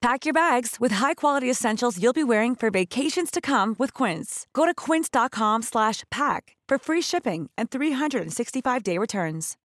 Pack your bags with high-quality essentials you'll be wearing for vacations to come with Quince. Go to quince.com slash pack for free shipping and 365-day returns.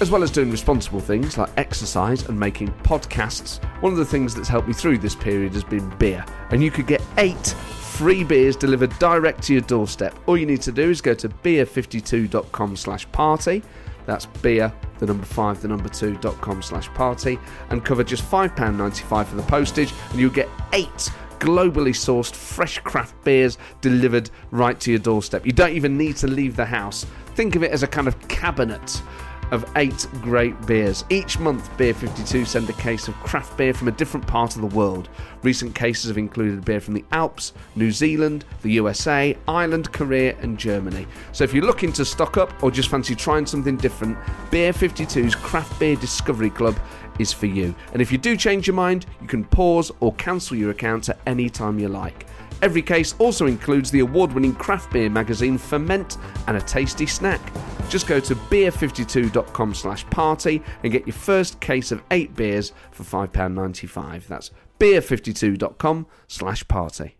As well as doing responsible things like exercise and making podcasts, one of the things that's helped me through this period has been beer. And you could get eight free beers delivered direct to your doorstep. All you need to do is go to beer52.com slash party. That's beer, the number five, the number two dot com slash party, and cover just £5.95 for the postage, and you'll get eight globally sourced fresh craft beers delivered right to your doorstep. You don't even need to leave the house. Think of it as a kind of cabinet of eight great beers. Each month, Beer 52 send a case of craft beer from a different part of the world. Recent cases have included beer from the Alps, New Zealand, the USA, Ireland, Korea, and Germany. So if you're looking to stock up or just fancy trying something different, Beer 52's Craft Beer Discovery Club is for you. And if you do change your mind, you can pause or cancel your account at any time you like. Every case also includes the award winning craft beer magazine Ferment and a tasty snack. Just go to beer52.com slash party and get your first case of eight beers for £5.95. That's beer52.com slash party.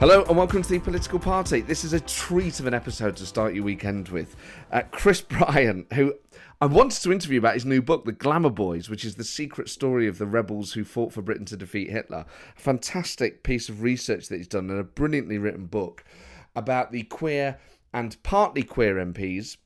Hello and welcome to the Political Party. This is a treat of an episode to start your weekend with. Uh, Chris Bryant, who I wanted to interview about his new book, The Glamour Boys, which is the secret story of the rebels who fought for Britain to defeat Hitler. A fantastic piece of research that he's done and a brilliantly written book about the queer and partly queer MPs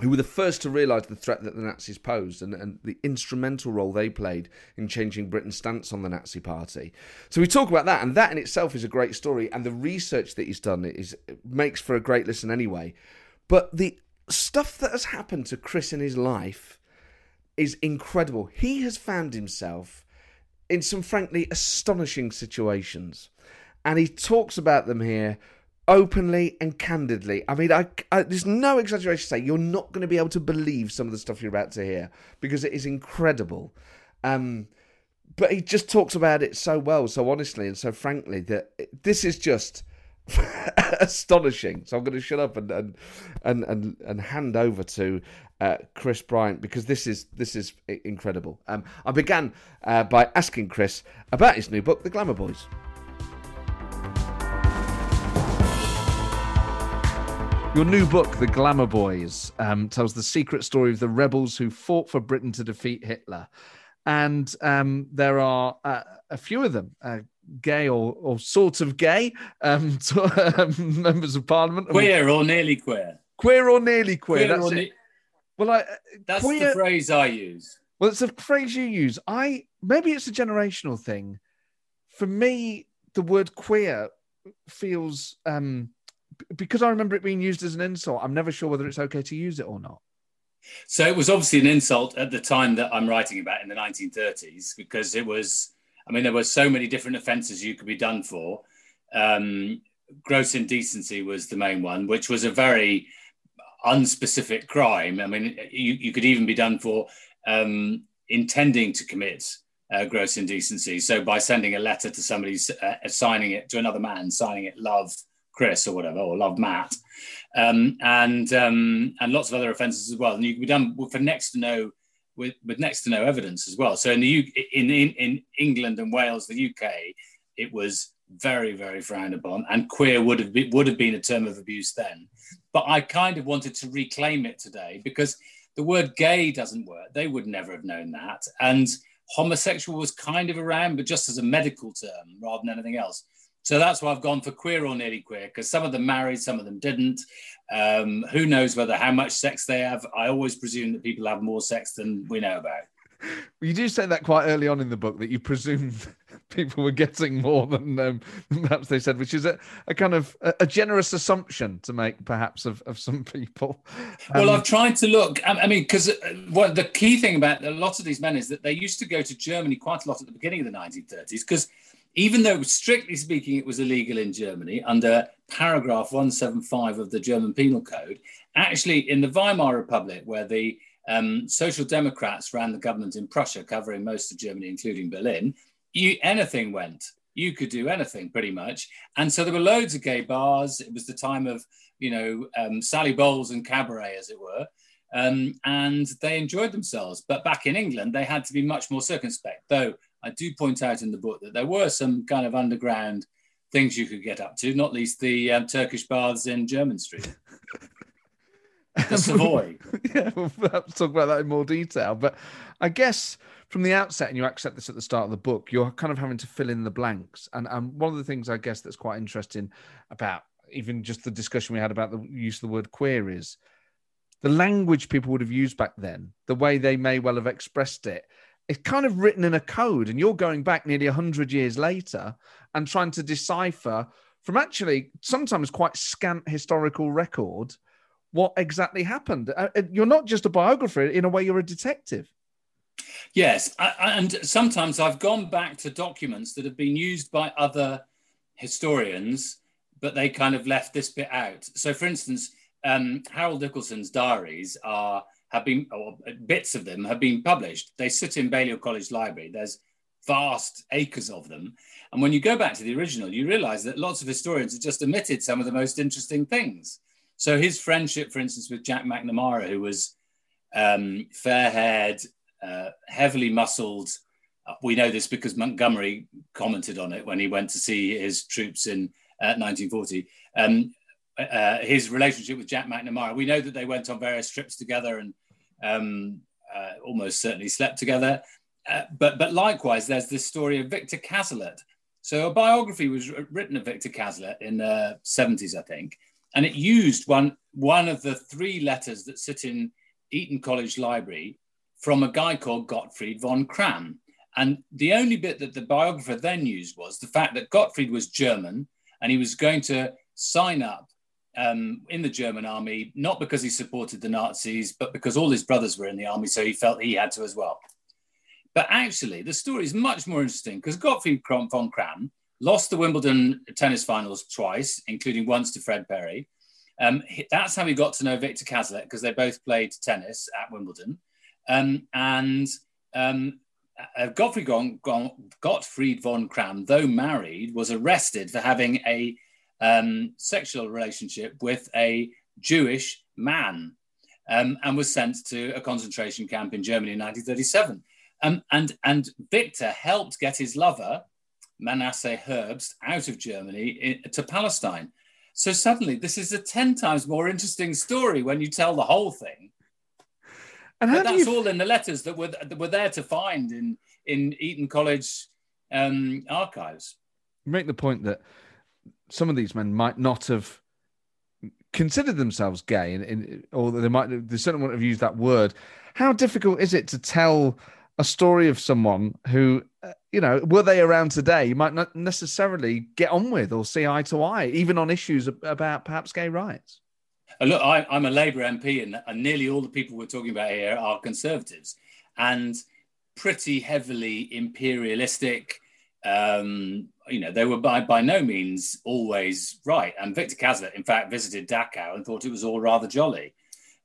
who were the first to realise the threat that the Nazis posed and, and, the instrumental role they played in changing Britain's stance on the Nazi Party. So we talk about that, and that in itself is a great story, and the research that he's done is makes for a great listen anyway. But the stuff that has happened to Chris in his life is incredible. He has found himself in some frankly astonishing situations, and he talks about them here openly and candidly. I mean, I, I, there's no exaggeration to say you're not going to be able to believe some of the stuff you're about to hear because it is incredible. Um, but he just talks about it so well, so honestly, and so frankly that this is just astonishing. So I'm going to shut up and and and and, and hand over to uh, Chris Bryant because this is this is incredible. Um, I began uh, by asking Chris about his new book, The Glamour Boys. Your new book, The Glamour Boys, um, tells the secret story of the rebels who fought for Britain to defeat Hitler. And um, there are uh, a few of them, uh, gay or, or sort of gay, um, to, um, members of parliament. Queer or nearly queer. Queer or nearly queer. queer that's it. Ne- well, I, uh, that's queer, the phrase I use. Well, it's a phrase you use. I maybe it's a generational thing. For me, the word queer feels um, because I remember it being used as an insult, I'm never sure whether it's okay to use it or not. So it was obviously an insult at the time that I'm writing about in the 1930s because it was, I mean, there were so many different offences you could be done for. Um, gross indecency was the main one, which was a very unspecific crime. I mean, you, you could even be done for um, intending to commit uh, gross indecency. So by sending a letter to somebody, uh, signing it to another man, signing it love Chris or whatever, or love Matt, um, and um, and lots of other offences as well. And you can be done for next to no with, with next to no evidence as well. So in the U- in, in in England and Wales, the UK, it was very very frowned upon, and queer would have been, would have been a term of abuse then. But I kind of wanted to reclaim it today because the word gay doesn't work. They would never have known that, and homosexual was kind of around, but just as a medical term rather than anything else. So that's why I've gone for queer or nearly queer, because some of them married, some of them didn't. Um, who knows whether how much sex they have? I always presume that people have more sex than we know about. Well, you do say that quite early on in the book that you presume people were getting more than, um, perhaps they said, which is a, a kind of a, a, generous assumption to make, perhaps, of, of some people. Um, well, I've tried to look. I mean, because uh, what the key thing about a lot of these men is that they used to go to Germany quite a lot at the beginning of the 1930s, because even though strictly speaking it was illegal in Germany under paragraph 175 of the German Penal Code, actually in the Weimar Republic, where the um, Social Democrats ran the government in Prussia, covering most of Germany, including Berlin, you, anything went. You could do anything pretty much. And so there were loads of gay bars. It was the time of, you know, um, Sally Bowles and cabaret, as it were. Um, and they enjoyed themselves. But back in England, they had to be much more circumspect, though I do point out in the book that there were some kind of underground things you could get up to, not least the um, Turkish baths in Jermyn Street. the Savoy. yeah, we'll to talk about that in more detail. But I guess from the outset, and you accept this at the start of the book, you're kind of having to fill in the blanks. And, and one of the things I guess that's quite interesting about even just the discussion we had about the use of the word queer is the language people would have used back then, the way they may well have expressed it it's kind of written in a code, and you're going back nearly 100 years later and trying to decipher from actually sometimes quite scant historical record what exactly happened. Uh, uh, you're not just a biographer, in a way, you're a detective. Yes, and sometimes I've gone back to documents that have been used by other historians, but they kind of left this bit out. So, for instance, um, Harold Nicolson's diaries are have been, or bits of them have been published. They sit in Balliol College Library. There's vast acres of them. And when you go back to the original, you realize that lots of historians have just omitted some of the most interesting things. So his friendship, for instance, with Jack Macnamara, who was um, fair-haired, uh, heavily muscled. Uh, we know this because Montgomery commented on it when he went to see his troops in uh, 1940. Um, uh, his relationship with Jack Macnamara. We know that they went on various trips together and um, uh, almost certainly slept together. Uh, but but likewise, there's this story of Victor Cazalet. So a biography was written of Victor Cazalet in the 70s, I think, and it used one one of the three letters that sit in Eton College Library from a guy called Gottfried von Cramm. And the only bit that the biographer then used was the fact that Gottfried was German and he was going to sign up um, in the German army, not because he supported the Nazis, but because all his brothers were in the army, so he felt he had to as well. But actually, the story is much more interesting because Gottfried von Cramm lost the Wimbledon tennis finals twice, including once to Fred Perry. Um, that's how he got to know Victor Cazalet because they both played tennis at Wimbledon. Um, and um, uh, Gottfried, von, Gottfried von Cramm, though married, was arrested for having a um, sexual relationship with a Jewish man um, and was sent to a concentration camp in Germany in 1937. Um, and, and Victor helped get his lover, Manasseh Herbst, out of Germany in, to Palestine. So suddenly, this is a 10 times more interesting story when you tell the whole thing. And that's all in the letters that were, that were there to find in, in Eton College um, archives. You make the point that some of these men might not have considered themselves gay, or they might they certainly wouldn't have used that word. How difficult is it to tell a story of someone who, uh, you know, were they around today, you might not necessarily get on with or see eye to eye, even on issues about perhaps gay rights? Uh, look, I, am a Labour MP, and, and nearly all the people we're talking about here are Conservatives, and pretty heavily imperialistic, um, you know, they were by, by no means always right. And Victor Cazalet, in fact, visited Dachau and thought it was all rather jolly.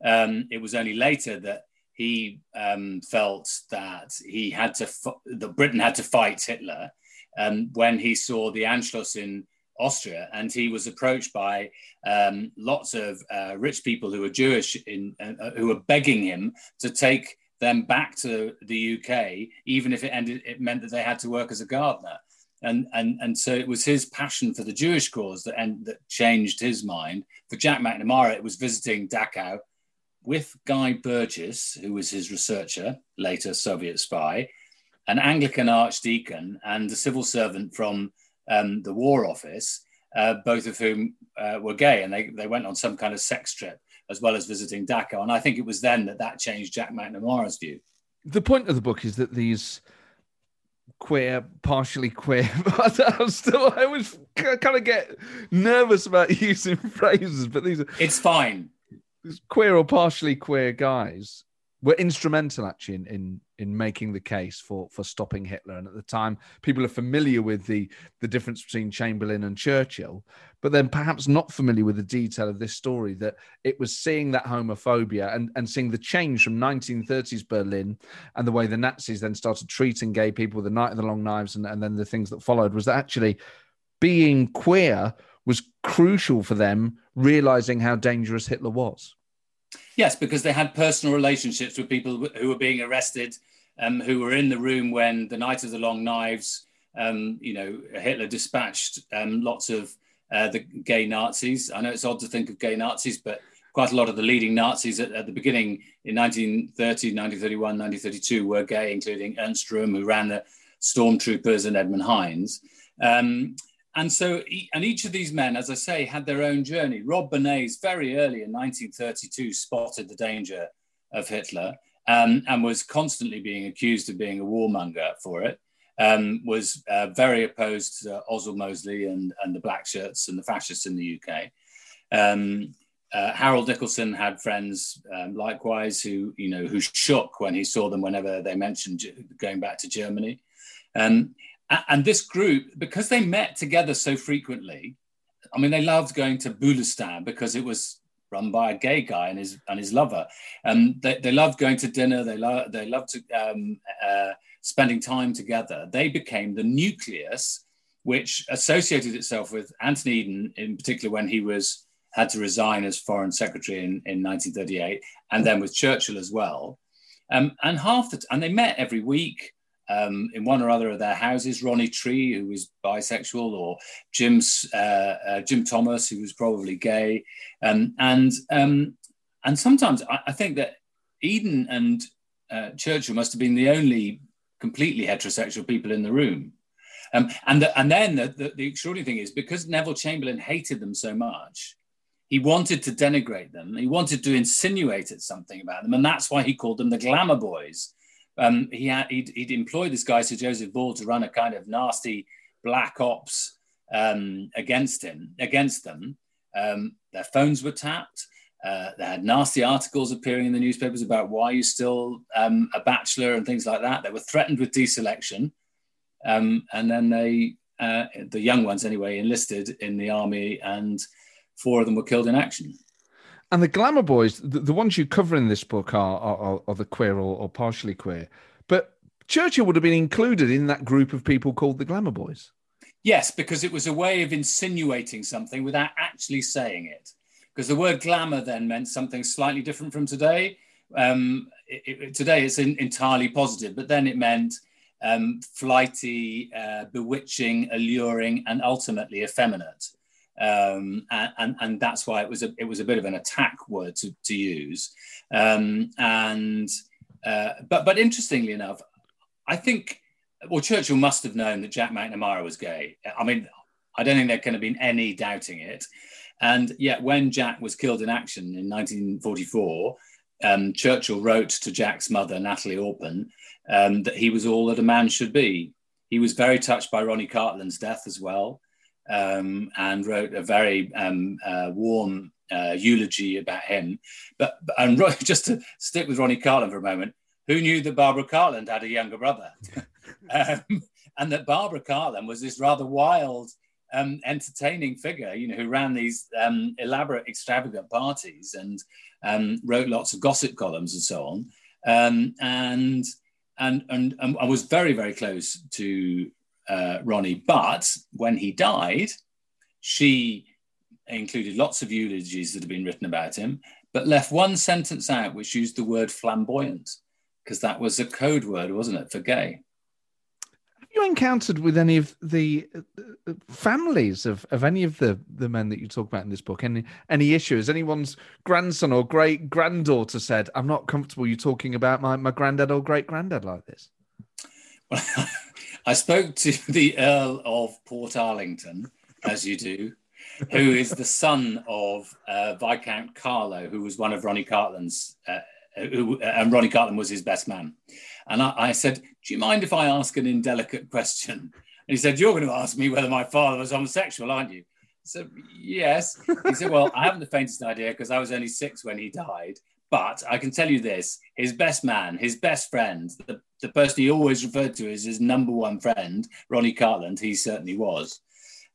Um, it was only later that he um, felt that he had to, that Britain had to fight Hitler um, when he saw the Anschluss in Austria, and he was approached by um, lots of uh, rich people who were Jewish, in, uh, who were begging him to take them back to the UK, even if it ended, it meant that they had to work as a gardener and and and so it was his passion for the Jewish cause that and that changed his mind. For Jack Macnamara, it was visiting Dachau with Guy Burgess, who was his researcher, later Soviet spy, an Anglican archdeacon, and a civil servant from um, the War Office, uh, both of whom uh, were gay, and they they went on some kind of sex trip as well as visiting Dachau. And I think it was then that that changed Jack Macnamara's view. The point of the book is that these queer, partially queer, but I was still I was kind of get nervous about using phrases. But these are it's fine. These queer or partially queer guys were instrumental actually in, in in making the case for for stopping Hitler. And at the time, people are familiar with the the difference between Chamberlain and Churchill, but then perhaps not familiar with the detail of this story. That it was seeing that homophobia and and seeing the change from 1930s Berlin and the way the Nazis then started treating gay people, the Night of the Long Knives, and, and then the things that followed was that actually being queer was crucial for them realizing how dangerous Hitler was. Yes, because they had personal relationships with people who were being arrested, um, who were in the room when the night of the long knives, um, you know, Hitler dispatched um, lots of uh, the gay Nazis. I know it's odd to think of gay Nazis, but quite a lot of the leading Nazis at, at the beginning in 1930, 1931, 1932 were gay, including Ernst Röhm, who ran the stormtroopers, and Edmund Heines. Um, and so, and each of these men, as I say, had their own journey. Rob Bernays, very early in 1932, spotted the danger of Hitler um, and was constantly being accused of being a warmonger for it. Um, was uh, very opposed to Oswald Mosley and, and the black shirts and the fascists in the UK. Um, uh, Harold Nicolson had friends um, likewise who, you know, who shook when he saw them whenever they mentioned going back to Germany. Um, and this group, because they met together so frequently, I mean, they loved going to Boulestin because it was run by a gay guy and his and his lover. Um, they, they loved going to dinner. They loved they loved to, um, uh, spending time together. They became the nucleus, which associated itself with Anthony Eden in particular when he was had to resign as foreign secretary in, in 1938, and then with Churchill as well. Um, and half the t- and they met every week um, in one or other of their houses. Ronnie Tree, who was bisexual, or Jim's uh, uh, Jim Thomas, who was probably gay, um, and um, and sometimes I, I, think that Eden and uh, Churchill must have been the only completely heterosexual people in the room. Um, and the, and then the, the, the extraordinary thing is because Neville Chamberlain hated them so much, he wanted to denigrate them. He wanted to insinuate something about them, and that's why he called them the glamour boys um, he had he'd, he'd, employed this guy Sir Joseph Ball to run a kind of nasty black ops um, against him against them. Um, their phones were tapped. Uh, they had nasty articles appearing in the newspapers about why you're still um, a bachelor and things like that. They were threatened with deselection, um, and then they, uh, the young ones anyway, enlisted in the army, and four of them were killed in action. And the glamour boys, the, the ones you cover in this book are are, are the queer or, or, partially queer. But Churchill would have been included in that group of people called the glamour boys. Yes, because it was a way of insinuating something without actually saying it. Because the word glamour then meant something slightly different from today. Um, it, it, today it's in, entirely positive, but then it meant um, flighty, uh, bewitching, alluring, and ultimately effeminate um, and, and that's why it was a it was a bit of an attack word to, to use. Um, and uh, but but interestingly enough, I think well Churchill must have known that Jack Macnamara was gay. I mean, I don't think there can have been any doubting it. And yet, when Jack was killed in action in 1944, um, Churchill wrote to Jack's mother, Natalie Orpen, um, that he was all that a man should be. He was very touched by Ronnie Cartland's death as well um, and wrote a very um, uh, warm uh, eulogy about him. But and just to stick with Ronnie Cartland for a moment, who knew that Barbara Cartland had a younger brother, um, and that Barbara Cartland was this rather wild, um, entertaining figure, you know, who ran these um, elaborate, extravagant parties and um, wrote lots of gossip columns and so on, and and and, and I was very very close to uh, Ronnie. But when he died, she included lots of eulogies that have been written about him, but left one sentence out which used the word flamboyant, because that was a code word, wasn't it, for gay? Have you encountered with any of the uh, families of, of any of the, the men that you talk about in this book? Any any issues? Anyone's grandson or great granddaughter said, I'm not comfortable you talking about my, my granddad or great granddad like this? Well, I spoke to the Earl of Portarlington, as you do, who is the son of uh, Viscount Carlow, who was one of Ronnie Cartland's uh, who, and Ronnie Cartland was his best man. And I, I, said, Do you mind if I ask an indelicate question? And he said, You're going to ask me whether my father was homosexual, aren't you? I said, Yes. He said, Well, I haven't the faintest idea because I was only six when he died. But I can tell you this his best man, his best friend, the, the person he always referred to as his number one friend, Ronnie Cartland, he certainly was.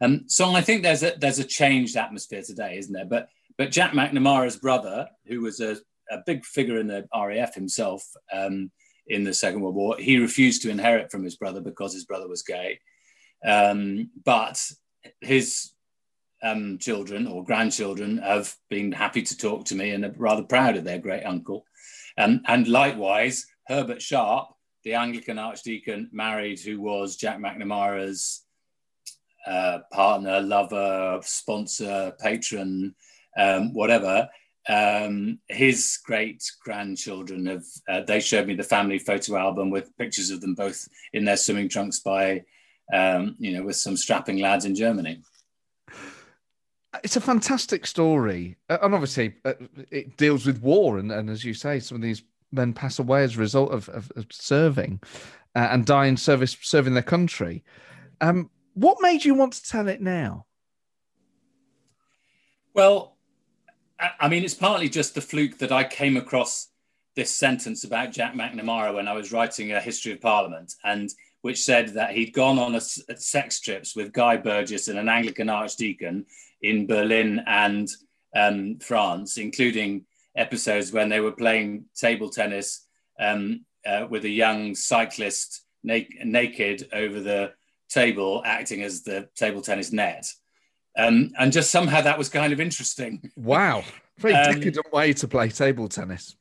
Um, so I think there's a there's a changed atmosphere today, isn't there? But but Jack Macnamara's brother, who was a, a big figure in the RAF himself um, in the Second World War, he refused to inherit from his brother because his brother was gay. Um, but his um, children or grandchildren have been happy to talk to me and are rather proud of their great uncle. Um, and likewise, Herbert Sharp, the Anglican archdeacon, married who was Jack Macnamara's uh, partner, lover, sponsor, patron, um, whatever. Um, his great grandchildren have, uh, they showed me the family photo album with pictures of them both in their swimming trunks by, um, you know, with some strapping lads in Germany it's a fantastic story, uh, and obviously uh, it deals with war, and, and as you say, some of these men pass away as a result of, of, of serving uh, and dying service serving their country. Um, what made you want to tell it now? Well, I mean, it's partly just the fluke that I came across this sentence about Jack Macnamara when I was writing a history of Parliament, and which said that he'd gone on a, a sex trips with Guy Burgess and an Anglican archdeacon in Berlin and um, France, including episodes when they were playing table tennis um, uh, with a young cyclist na- naked over the table, acting as the table tennis net. Um, and just somehow that was kind of interesting. Wow. Very um, decadent way to play table tennis.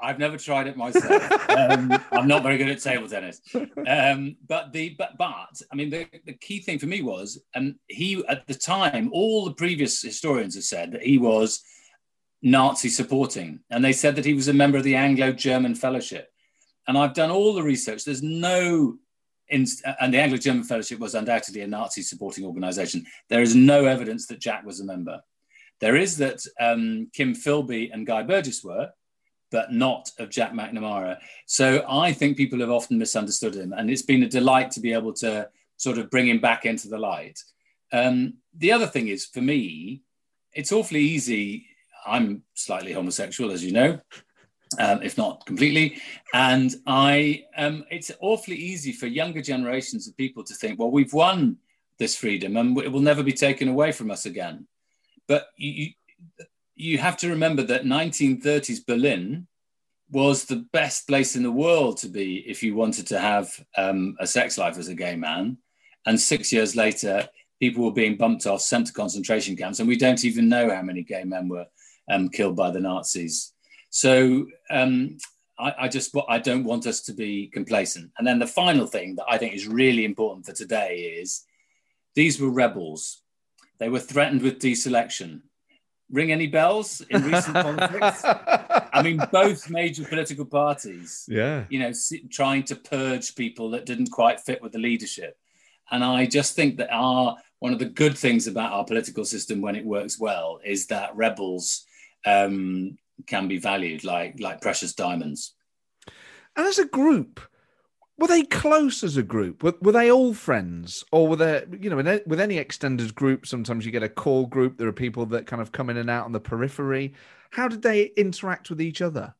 I've never tried it myself. um, I'm not very good at table tennis. Um, but the but but I mean the, the key thing for me was, and um, he at the time, all the previous historians have said that he was Nazi supporting, and they said that he was a member of the Anglo-German Fellowship. And I've done all the research. There's no and the Anglo-German Fellowship was undoubtedly a Nazi supporting organization. There is no evidence that Jack was a member. There is that um, Kim Philby and Guy Burgess were, but not of Jack Macnamara. So I think people have often misunderstood him, and it's been a delight to be able to sort of bring him back into the light. Um, the other thing is, for me, it's awfully easy. I'm slightly homosexual, as you know, um, if not completely, and I um, it's awfully easy for younger generations of people to think, well, we've won this freedom and it will never be taken away from us again. But you, you have to remember that 1930s Berlin was the best place in the world to be if you wanted to have um, a sex life as a gay man. And six years later, people were being bumped off, sent to concentration camps, and we don't even know how many gay men were um, killed by the Nazis. So um, I, I, just I don't want us to be complacent. And then the final thing that I think is really important for today is these were rebels. They were threatened with deselection ring any bells in recent politics? I mean, both major political parties, yeah, you know, trying to purge people that didn't quite fit with the leadership. And I just think that our one of the good things about our political system when it works well is that rebels um, can be valued like like precious diamonds. And as a group, were they close as a group? Were, were they all friends, or were there, you know, with any extended group, sometimes you get a core group. There are people that kind of come in and out on the periphery. How did they interact with each other?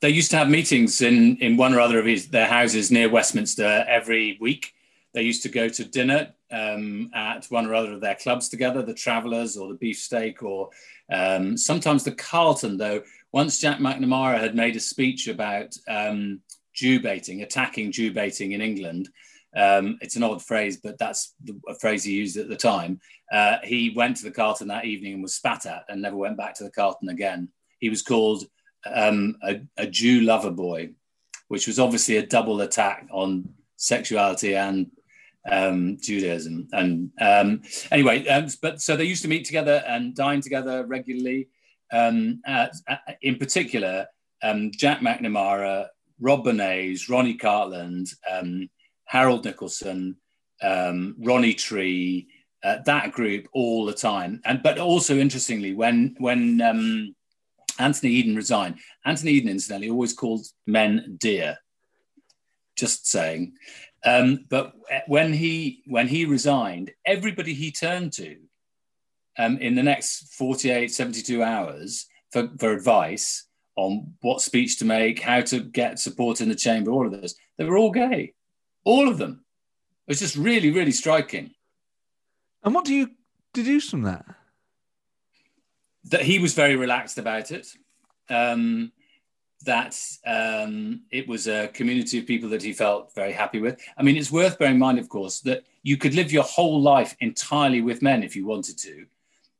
They used to have meetings in in one or other of his, their houses near Westminster every week. They used to go to dinner um, at one or other of their clubs together, the Travellers or the Beefsteak, or um, sometimes the Carlton. Though once Jack Macnamara had made a speech about um, Jew baiting, attacking Jew baiting in England. Um, it's an odd phrase, but that's the, a phrase he used at the time. Uh, he went to the Carlton that evening and was spat at and never went back to the Carlton again. He was called um, a, a, Jew lover boy, which was obviously a double attack on sexuality and um, Judaism. And um, anyway, um, but so they used to meet together and dine together regularly. Um, in particular, um, Jack Macnamara Rob Bernays, Ronnie Cartland, um, Harold Nicolson, um, Ronnie Tree, uh, that group all the time. And but also interestingly, when when um, Anthony Eden resigned. Anthony Eden, incidentally, always called men dear. Just saying. Um, but when he when he resigned, everybody he turned to um, in the next 48, 72 hours for, for advice on what speech to make, how to get support in the chamber, all of this, they were all gay. All of them. It was just really, really striking. And what do you deduce from that? That he was very relaxed about it. Um, that um, it was a community of people that he felt very happy with. I mean, it's worth bearing in mind, of course, that you could live your whole life entirely with men if you wanted to.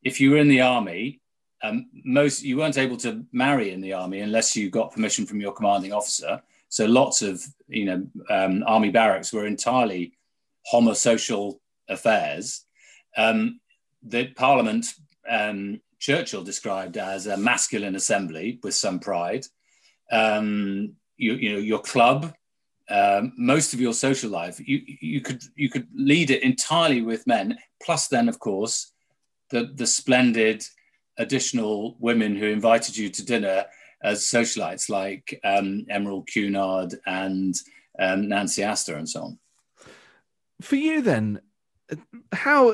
If you were in the army, um, most you weren't able to marry in the army unless you got permission from your commanding officer. So lots of you know um, army barracks were entirely homosocial affairs. Um, the Parliament um, Churchill described as a masculine assembly with some pride. Um, you, you, know your club, um, most of your social life, you, you could you could lead it entirely with men. Plus, then of course, the the splendid additional women who invited you to dinner as socialites, like um, Emerald Cunard and um, Nancy Astor, and so on. For you, then, how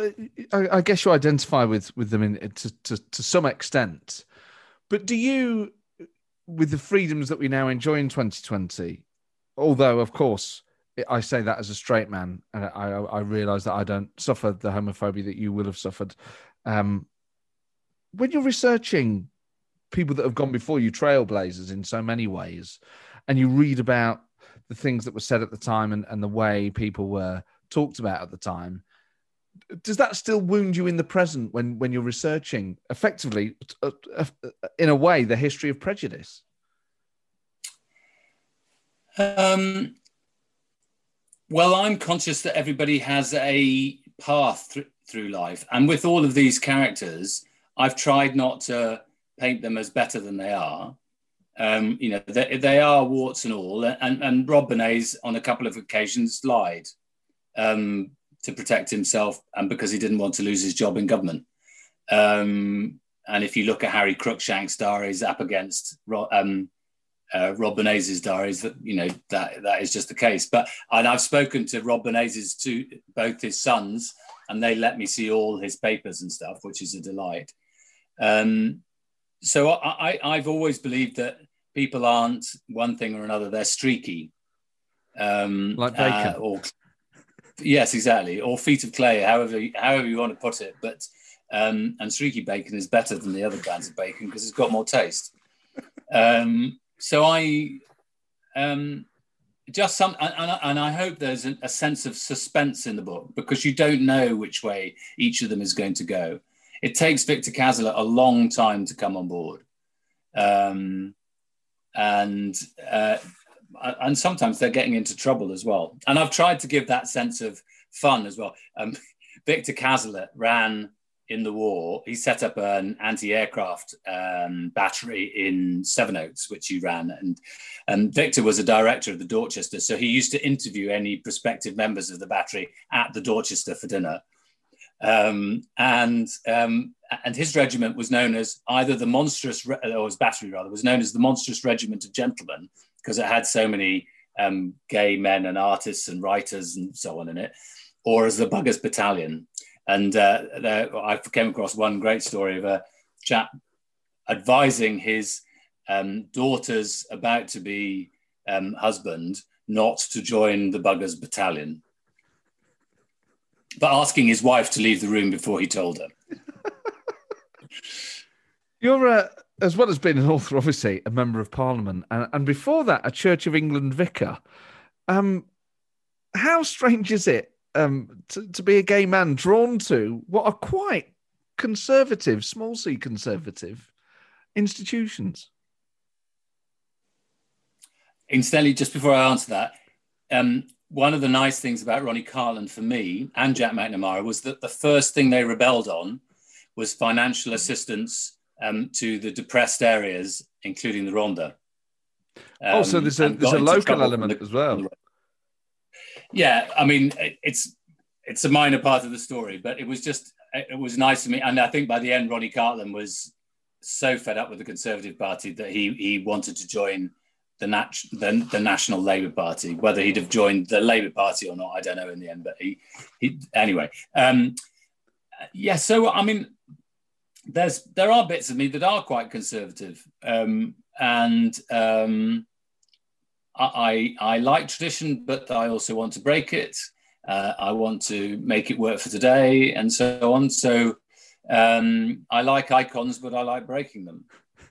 I, I, guess you identify with with them in to, to, to some extent, but do you, with the freedoms that we now enjoy in 2020, although of course I say that as a straight man, and I I realise that I don't suffer the homophobia that you will have suffered. Um, when you're researching people that have gone before you, trailblazers in so many ways, and you read about the things that were said at the time and, and the way people were talked about at the time, does that still wound you in the present when when you're researching effectively, uh, uh, in a way, the history of prejudice? Um, well, I'm conscious that everybody has a path th- through life, and with all of these characters, I've tried not to paint them as better than they are. Um, you know, they, they, are warts and all. And, and Rob Bernays on a couple of occasions lied um, to protect himself and because he didn't want to lose his job in government. Um, and if you look at Harry Crookshank's diaries up against um, uh, Rob Bernays' diaries, that you know that that is just the case. But and I've spoken to Rob Bernays' two both his sons, and they let me see all his papers and stuff, which is a delight. Um, so I, I, have always believed that people aren't one thing or another; they're streaky. Um, like bacon. Uh, or, yes, exactly. Or feet of clay, however however you want to put it. But um, and streaky bacon is better than the other brands of bacon because it's got more taste. Um, so I um, just some, and, and, I hope there's a, sense of suspense in the book because you don't know which way each of them is going to go it takes Victor Cazalet a long time to come on board. Um, and uh, and sometimes they're getting into trouble as well. And I've tried to give that sense of fun as well. Um, Victor Cazalet ran in the war. He set up an anti-aircraft um, battery in Sevenoaks, which he ran. And, and Victor was a director of the Dorchester, so he used to interview any prospective members of the battery at the Dorchester for dinner. Um, and um, and his regiment was known as either the monstrous, or his battery rather, was known as the monstrous regiment of gentlemen because it had so many um, gay men and artists and writers and so on in it, or as the Buggers Battalion. And uh, there, I came across one great story of a chap advising his um, daughter's about to be um, husband not to join the Buggers Battalion but asking his wife to leave the room before he told her. You're, uh, as well as being an author, obviously a member of Parliament, and, and before that, a Church of England vicar. Um, how strange is it um, to, to be a gay man drawn to what are quite conservative, small c conservative institutions? Incidentally, just before I answer that, um, one of the nice things about Ronnie Cartland for me and Jack Macnamara was that the first thing they rebelled on was financial assistance um, to the depressed areas, including the Rhondda. Um, oh, so there's a, there's a local element the, as well. Yeah, I mean, it's it's a minor part of the story, but it was just it was nice to me, and I think by the end, Ronnie Cartland was so fed up with the Conservative Party that he he wanted to join the, nat- the, the National Labour Party. Whether he'd have joined the Labour Party or not, I don't know in the end. But he, he anyway. Um, yeah, so I mean, there's there are bits of me that are quite conservative, um, and um, I, I like tradition, but I also want to break it. Uh, I want to make it work for today, and so on. So um, I like icons, but I like breaking them.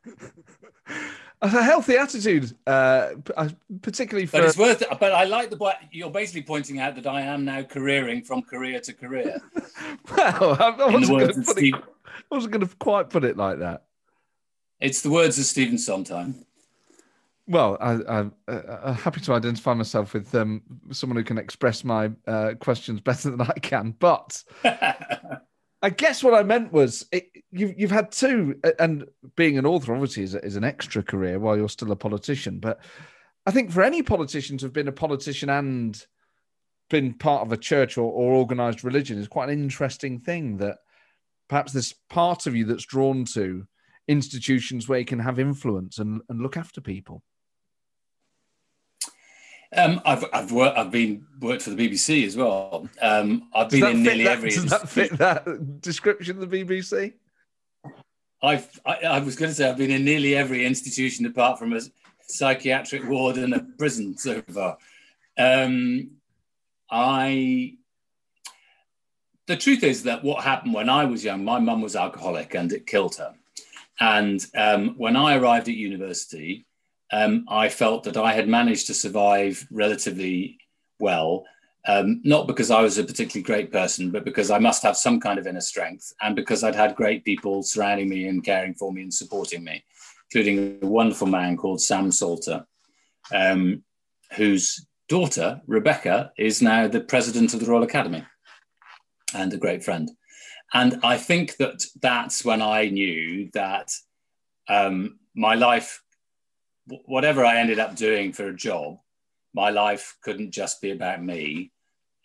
a healthy attitude, uh, uh, particularly for. But it's worth. It. But I like the. You're basically pointing out that I am now careering from career to career. well, I, I wasn't going to Steve... I wasn't going to quite put it like that. It's the words of Stephen Sondheim. Well, I, am uh, happy to identify myself with um, someone who can express my uh, questions better than I can. But I guess what I meant was it, you've you've had two, and being an author obviously is, is an extra career while you're still a politician. But I think for any politician to have been a politician and been part of a church or, or organized religion is quite an interesting thing. That perhaps there's part of you that's drawn to institutions where you can have influence and, and look after people. Um, I've I've worked I've been worked for the BBC as well. Um, I've been in nearly that, every. Does that fit that description of the BBC? I've I, I was going to say I've been in nearly every institution apart from a psychiatric ward and a prison so far. Um, I. The truth is that what happened when I was young, my mum was alcoholic and it killed her. And um, when I arrived at university, um, I felt that I had managed to survive relatively well, um, not because I was a particularly great person, but because I must have some kind of inner strength and because I'd had great people surrounding me and caring for me and supporting me, including a wonderful man called Sam Salter, um, whose daughter, Rebecca, is now the president of the Royal Academy and a great friend. And I think that that's when I knew that um, my life whatever I ended up doing for a job, my life couldn't just be about me.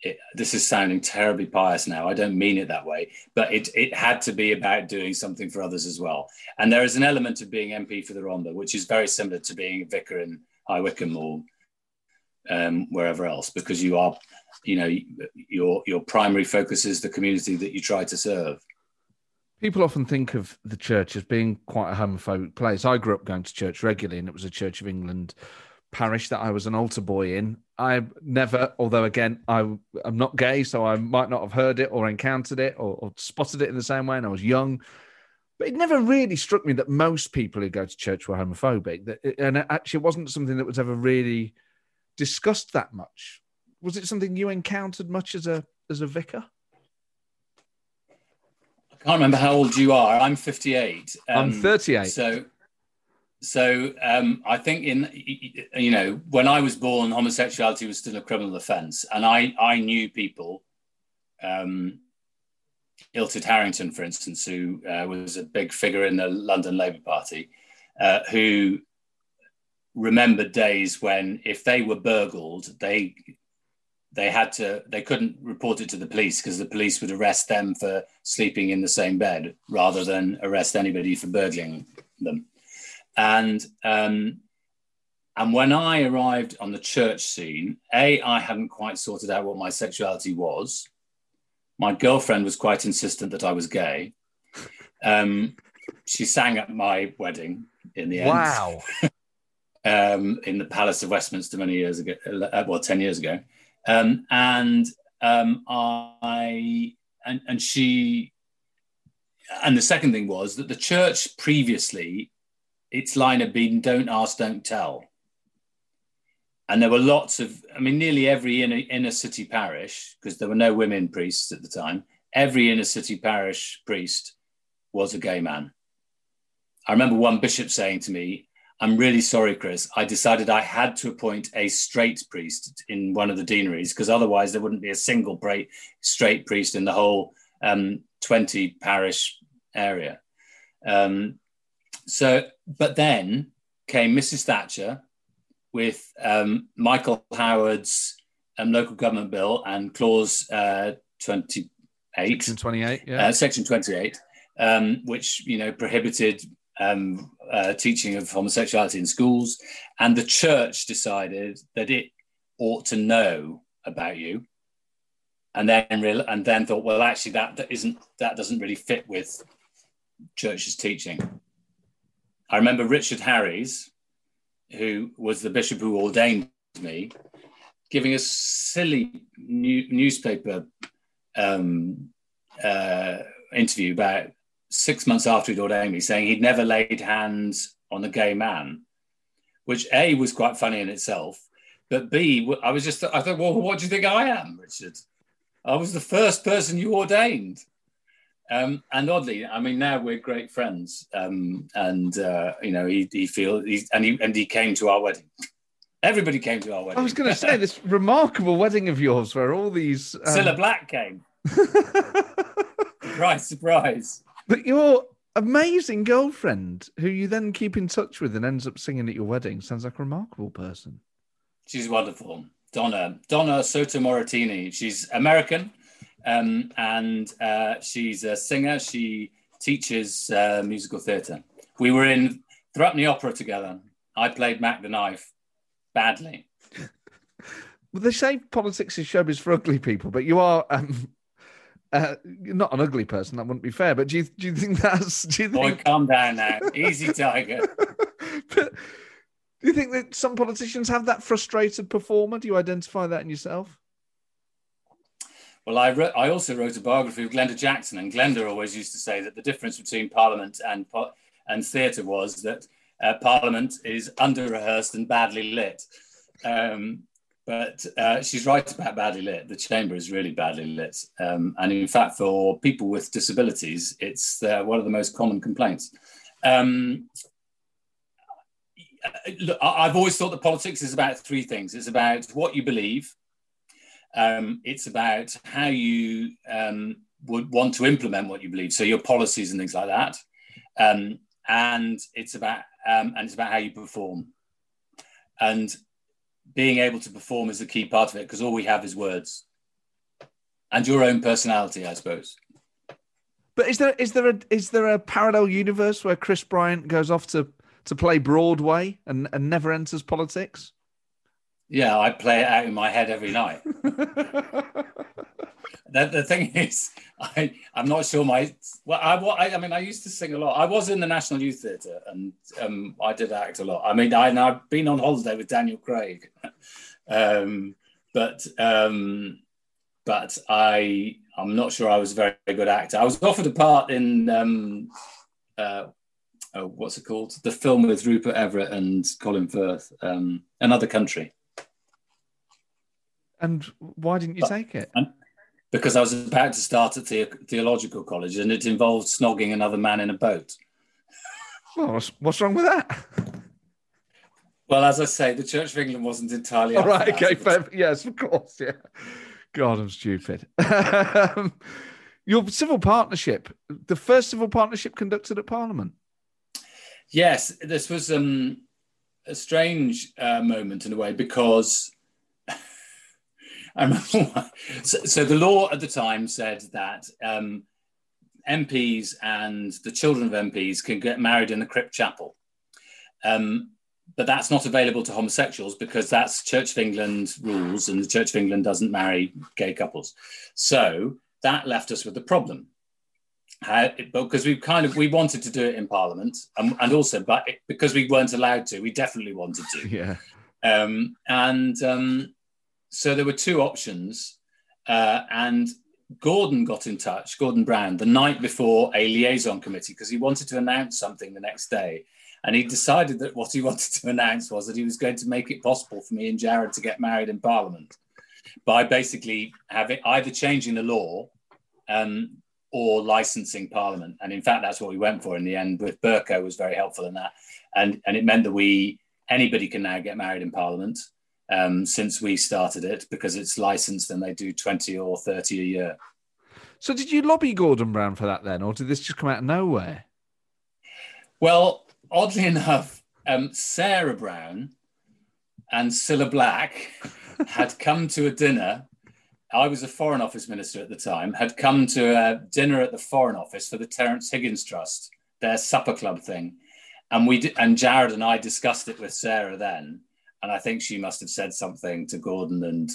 It, this is sounding terribly pious now. I don't mean it that way, but it, it had to be about doing something for others as well. And there is an element of being MP for the Rhondda, which is very similar to being a vicar in High Wycombe or um, wherever else, because you are, you know, your your primary focus is the community that you try to serve. People often think of the church as being quite a homophobic place. I grew up going to church regularly, and it was a Church of England parish that I was an altar boy in. I never, although again, I, I'm not gay, so I might not have heard it or encountered it or, or spotted it in the same way, and I was young. But it never really struck me that most people who go to church were homophobic. That, and it actually wasn't something that was ever really discussed that much. Was it something you encountered much as a as a vicar? I can't remember how old you are. I'm 58. Um, I'm 38. So, so um, I think in you know when I was born, homosexuality was still a criminal offence, and I I knew people, um, Illtyd Harrington, for instance, who uh, was a big figure in the London Labour Party, uh, who remembered days when if they were burgled, they they had to they couldn't report it to the police because the police would arrest them for sleeping in the same bed rather than arrest anybody for burgling them. And um, and when i arrived on the church scene a i hadn't quite sorted out what my sexuality was. My girlfriend was quite insistent that i was gay. Um, she sang at my wedding in the end. Wow. Um, in the palace of westminster many years ago uh, well 10 years ago um, and um, I and, and she and the second thing was that the church previously its line had been don't ask don't tell. And there were lots of i mean nearly every inner, inner city parish because there were no women priests at the time every inner city parish priest was a gay man. I remember one bishop saying to me I'm really sorry, Chris. I decided I had to appoint a straight priest in one of the deaneries because otherwise there wouldn't be a single straight priest in the whole um, 20 parish area. Um, so, but then came Mrs. Thatcher with um, Michael Howard's um, local government bill and clause uh, 28. Section 28, yeah. Uh, section 28, um, which, you know, prohibited um, uh, teaching of homosexuality in schools, and the church decided that it ought to know about you, and then and then thought, well, actually, that, that isn't that doesn't really fit with church's teaching. I remember Richard Harries, who was the bishop who ordained me, giving a silly new, newspaper um, uh, interview about six months after he'd ordained me, saying he'd never laid hands on a gay man, which A was quite funny in itself, but B, I was just, I thought, well, what do you think I am, Richard? I was the first person you ordained. Um, and oddly, I mean, now we're great friends, um, and uh, you know, he, he feels, and he and he came to our wedding. Everybody came to our wedding. I was going to say this remarkable wedding of yours, where all these um... Cilla Black came. surprise, surprise! But your amazing girlfriend, who you then keep in touch with and ends up singing at your wedding, sounds like a remarkable person. She's wonderful, Donna Donna Soto-Morettini. She's American um, and uh, she's a singer. She teaches uh, musical theatre. We were in Threepenny Opera together. I played Mac the Knife badly. well, they say politics is showbiz for ugly people, but you are um, uh, not an ugly person. That wouldn't be fair. But do you do you think that's? Do you think... Boy, calm down now. Easy, Tiger. but do you think that some politicians have that frustrated performer? Do you identify that in yourself? Well, I, wrote, I also wrote a biography of Glenda Jackson, and Glenda always used to say that the difference between Parliament and and theatre was that uh, Parliament is under rehearsed and badly lit. Um, but uh, she's right about badly lit. The chamber is really badly lit, um, and in fact, for people with disabilities, it's uh, one of the most common complaints. Um, look, I've always thought that politics is about three things. It's about what you believe, um, it's about how you um, would want to implement what you believe, so your policies and things like that. Um, and it's about um, and it's about how you perform. And being able to perform is a key part of it because all we have is words and your own personality, I suppose. But is there is there a is there a parallel universe where Chris Bryant goes off to to play Broadway and, and never enters politics? Yeah, I play it out in my head every night. the, the thing is, I, I'm not sure my. Well, I, I mean, I used to sing a lot. I was in the National Youth Theatre and um, I did act a lot. I mean, I, I've been on holiday with Daniel Craig. um, but um, but I, I'm not sure I was a very, very good actor. I was offered a part in. Um, uh, oh, what's it called? The film with Rupert Everett and Colin Firth, um, Another Country. And why didn't you take it? Because I was about to start at the theological college, and it involved snogging another man in a boat. Well, what's, what's wrong with that? Well, as I say, the Church of England wasn't entirely. All right, okay, fair. yes, of course, yeah. God, I'm stupid. Um, your civil partnership, the first civil partnership conducted at Parliament. Yes, this was um, a strange uh, moment in a way because so, so, the law at the time said that um, MPs and the children of MPs can get married in the crypt chapel. Um, but that's not available to homosexuals because that's Church of England rules, and the Church of England doesn't marry gay couples. So that left us with the problem. How, because we kind of we wanted to do it in Parliament, and, and also, but it, because we weren't allowed to, we definitely wanted to. Yeah. Um, and um, so there were two options, uh, and Gordon got in touch, Gordon Brown, the night before a liaison committee because he wanted to announce something the next day. And he decided that what he wanted to announce was that he was going to make it possible for me and Jared to get married in Parliament by basically having either changing the law um, or licensing Parliament. And in fact, that's what we went for in the end. With Bercow was very helpful in that, and and it meant that we anybody can now get married in Parliament um, since we started it because it's licensed and they do 20 or 30 a year. So, did you lobby Gordon Brown for that then, or did this just come out of nowhere? Well, oddly enough, um, Sarah Brown and Cilla Black had come to a dinner. I was a Foreign Office minister at the time, had come to a dinner at the Foreign Office for the Terence Higgins Trust, their supper club thing. and we and Jared and I discussed it with Sarah then, and I think she must have said something to Gordon, and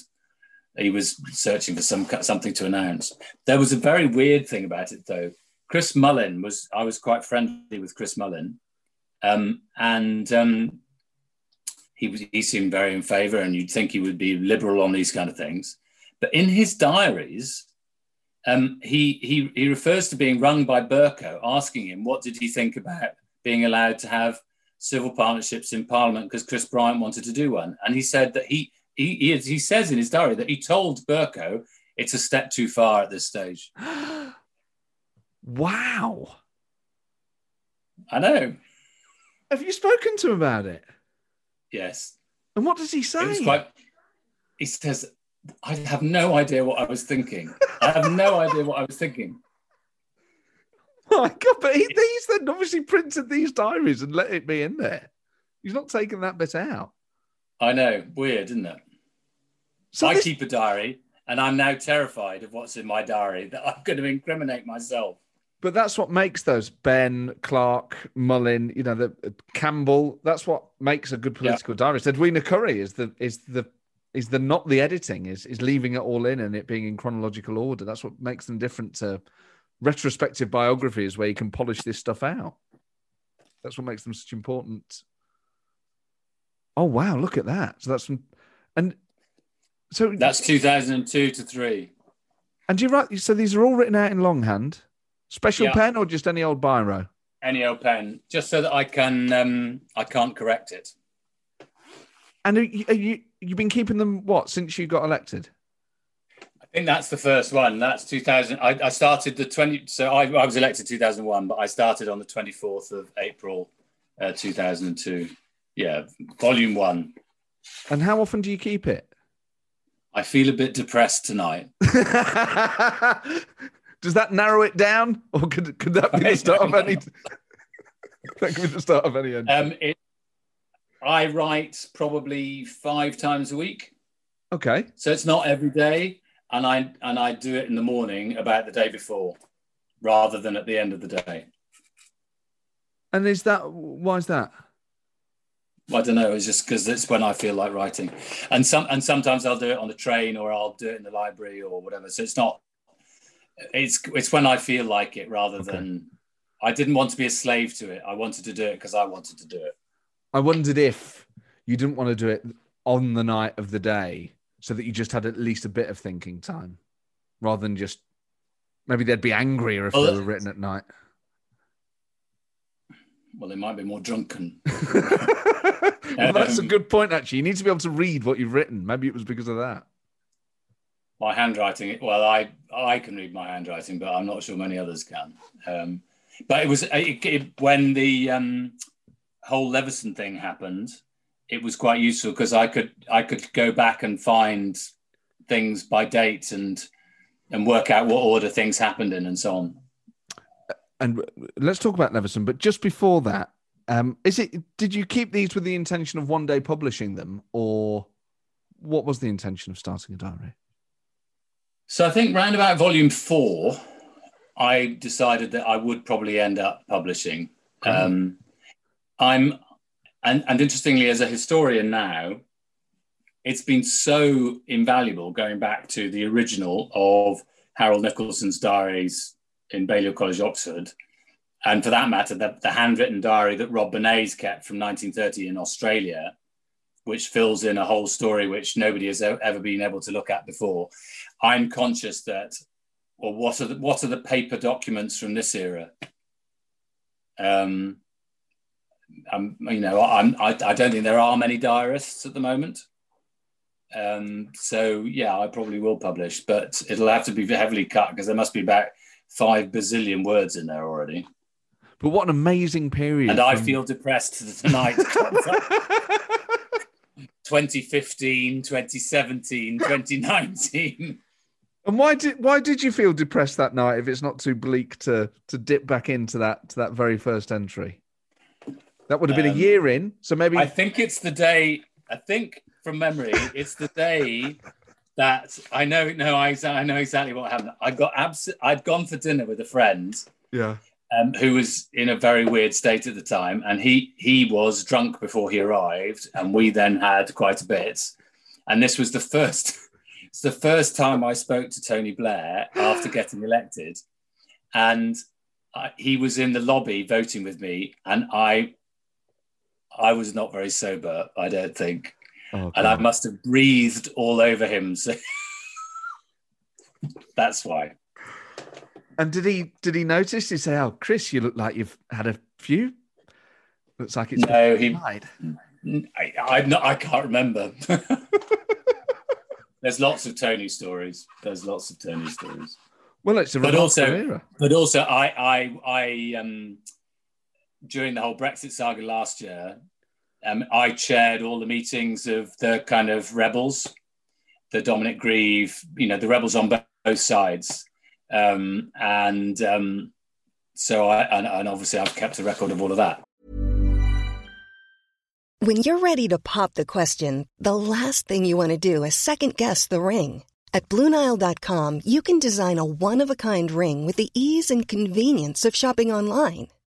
he was searching for some something to announce. There was a very weird thing about it though. Chris Mullin was I was quite friendly with Chris Mullin, um, and um, he was he seemed very in favour, and you'd think he would be liberal on these kind of things. But in his diaries, um, he, he, he refers to being rung by Bercow, asking him what did he think about being allowed to have civil partnerships in Parliament because Chris Bryant wanted to do one. And he said that he, he, he, he says in his diary that he told Bercow it's a step too far at this stage. wow. I know. Have you spoken to him about it? Yes. And what does he say? quite, he says, I have no idea what I was thinking. I have no idea what I was thinking. Oh my God, but he, he's then obviously printed these diaries and let it be in there. He's not taken that bit out. I know. Weird, isn't it? So I this- keep a diary, and I'm now terrified of what's in my diary that I'm going to incriminate myself. But that's what makes those Benn, Clark, Mullin, you know, the uh, Campbell. That's what makes a good political diarist. Edwina Currie is the is the is the not the editing is is leaving it all in and it being in chronological order. That's what makes them different to retrospective biographies where you can polish this stuff out. That's what makes them such important. Oh wow, look at that! So that's from, and so That's 2002 to three. and you write. So these are all written out in longhand, special Yeah. pen or just any old biro. Any old pen, just so that I can um, I can't correct it. And are you, are you you've been keeping them what since you got elected? I think that's the first one. That's 2000. I, I started the 20. So I, I was elected 2001, but I started on the 24th of April, uh, 2002. Yeah, volume one. And how often do you keep it? I feel a bit depressed tonight. Does that narrow it down, or could could that be the start of any? that could be the start of any end. Um, it, I write probably five times a week. okay, So it's not every day, and I and I do it in the morning about the day before, rather than at the end of the day. and is that why is that? I don't know. It's just because it's when I feel like writing, and some and sometimes I'll do it on the train or I'll do it in the library or whatever. So it's not. It's it's when I feel like it rather Okay. than. I didn't want to be a slave to it. I wanted to do it because I wanted to do it. I wondered if you didn't want to do it on the night of the day, so that you just had at least a bit of thinking time, rather than just maybe they'd be angrier if they were written at night. Well, they might be more drunken. well, that's a Um, good point. Actually, you need to be able to read what you've written. Maybe it was because of that. my handwriting well i i can read my handwriting but i'm not sure many others can um, but it was it, it, when the um, whole leveson thing happened it was quite useful because i could i could go back and find things by date and and work out what order things happened in and so on and let's talk about Leveson. But just before that, um, is it? Did you keep these with the intention of one day publishing them, or what was the intention of starting a diary? So I think round about volume four, I decided that I would probably end up publishing. Um, I'm, and, and interestingly, as a historian now, it's been so invaluable going back to the original of Harold Nicolson's diaries in Balliol College, Oxford. And for that matter, the, the handwritten diary that Rob Bernays kept from 1930 in Australia, which fills in a whole story which nobody has ever been able to look at before. I'm conscious that, well, what are the, what are the paper documents from this era? Um, I'm, you know, I'm, I, I don't think there are many diarists at the moment. Um, so yeah, I probably will publish, but it'll have to be heavily cut because there must be about five bazillion words in there already. But what an amazing period! And I feel depressed tonight. 2015, 2017, 2019. And why did why did you feel depressed that night? If it's not too bleak to to dip back into that to that very first entry, that would have been a Um, year in. So maybe I think it's the day. I think from memory, it's the day that I know. No, I, I know exactly what happened. I got abs- I'd gone for dinner with a friend, yeah. um, who was in a very weird state at the time, and he he was drunk before he arrived, and we then had quite a bit. And this was the first, it's the first time I spoke to Tony Blair after getting elected, and I, he was in the lobby voting with me, and I, I was not very sober, I don't think, Oh, and I must have breathed all over him. So that's why. And did he did he notice? Did he say, "Oh, Chris, you look like you've had a few"? Looks like it's No, he- died. I, I'm not. I can't remember. There's lots of Tony stories. There's lots of Tony stories. Well, it's a But also- era. But also, I, I, I, um, during the whole Brexit saga last year, um, I chaired all the meetings of the kind of rebels, the Dominic Grieve, you know, the rebels on both sides, um, and um, so I, and, and obviously I've kept a record of all of that. When you're ready to pop the question, the last thing you want to do is second guess the ring. At Bluenile.com, you can design a one of a kind ring with the ease and convenience of shopping online.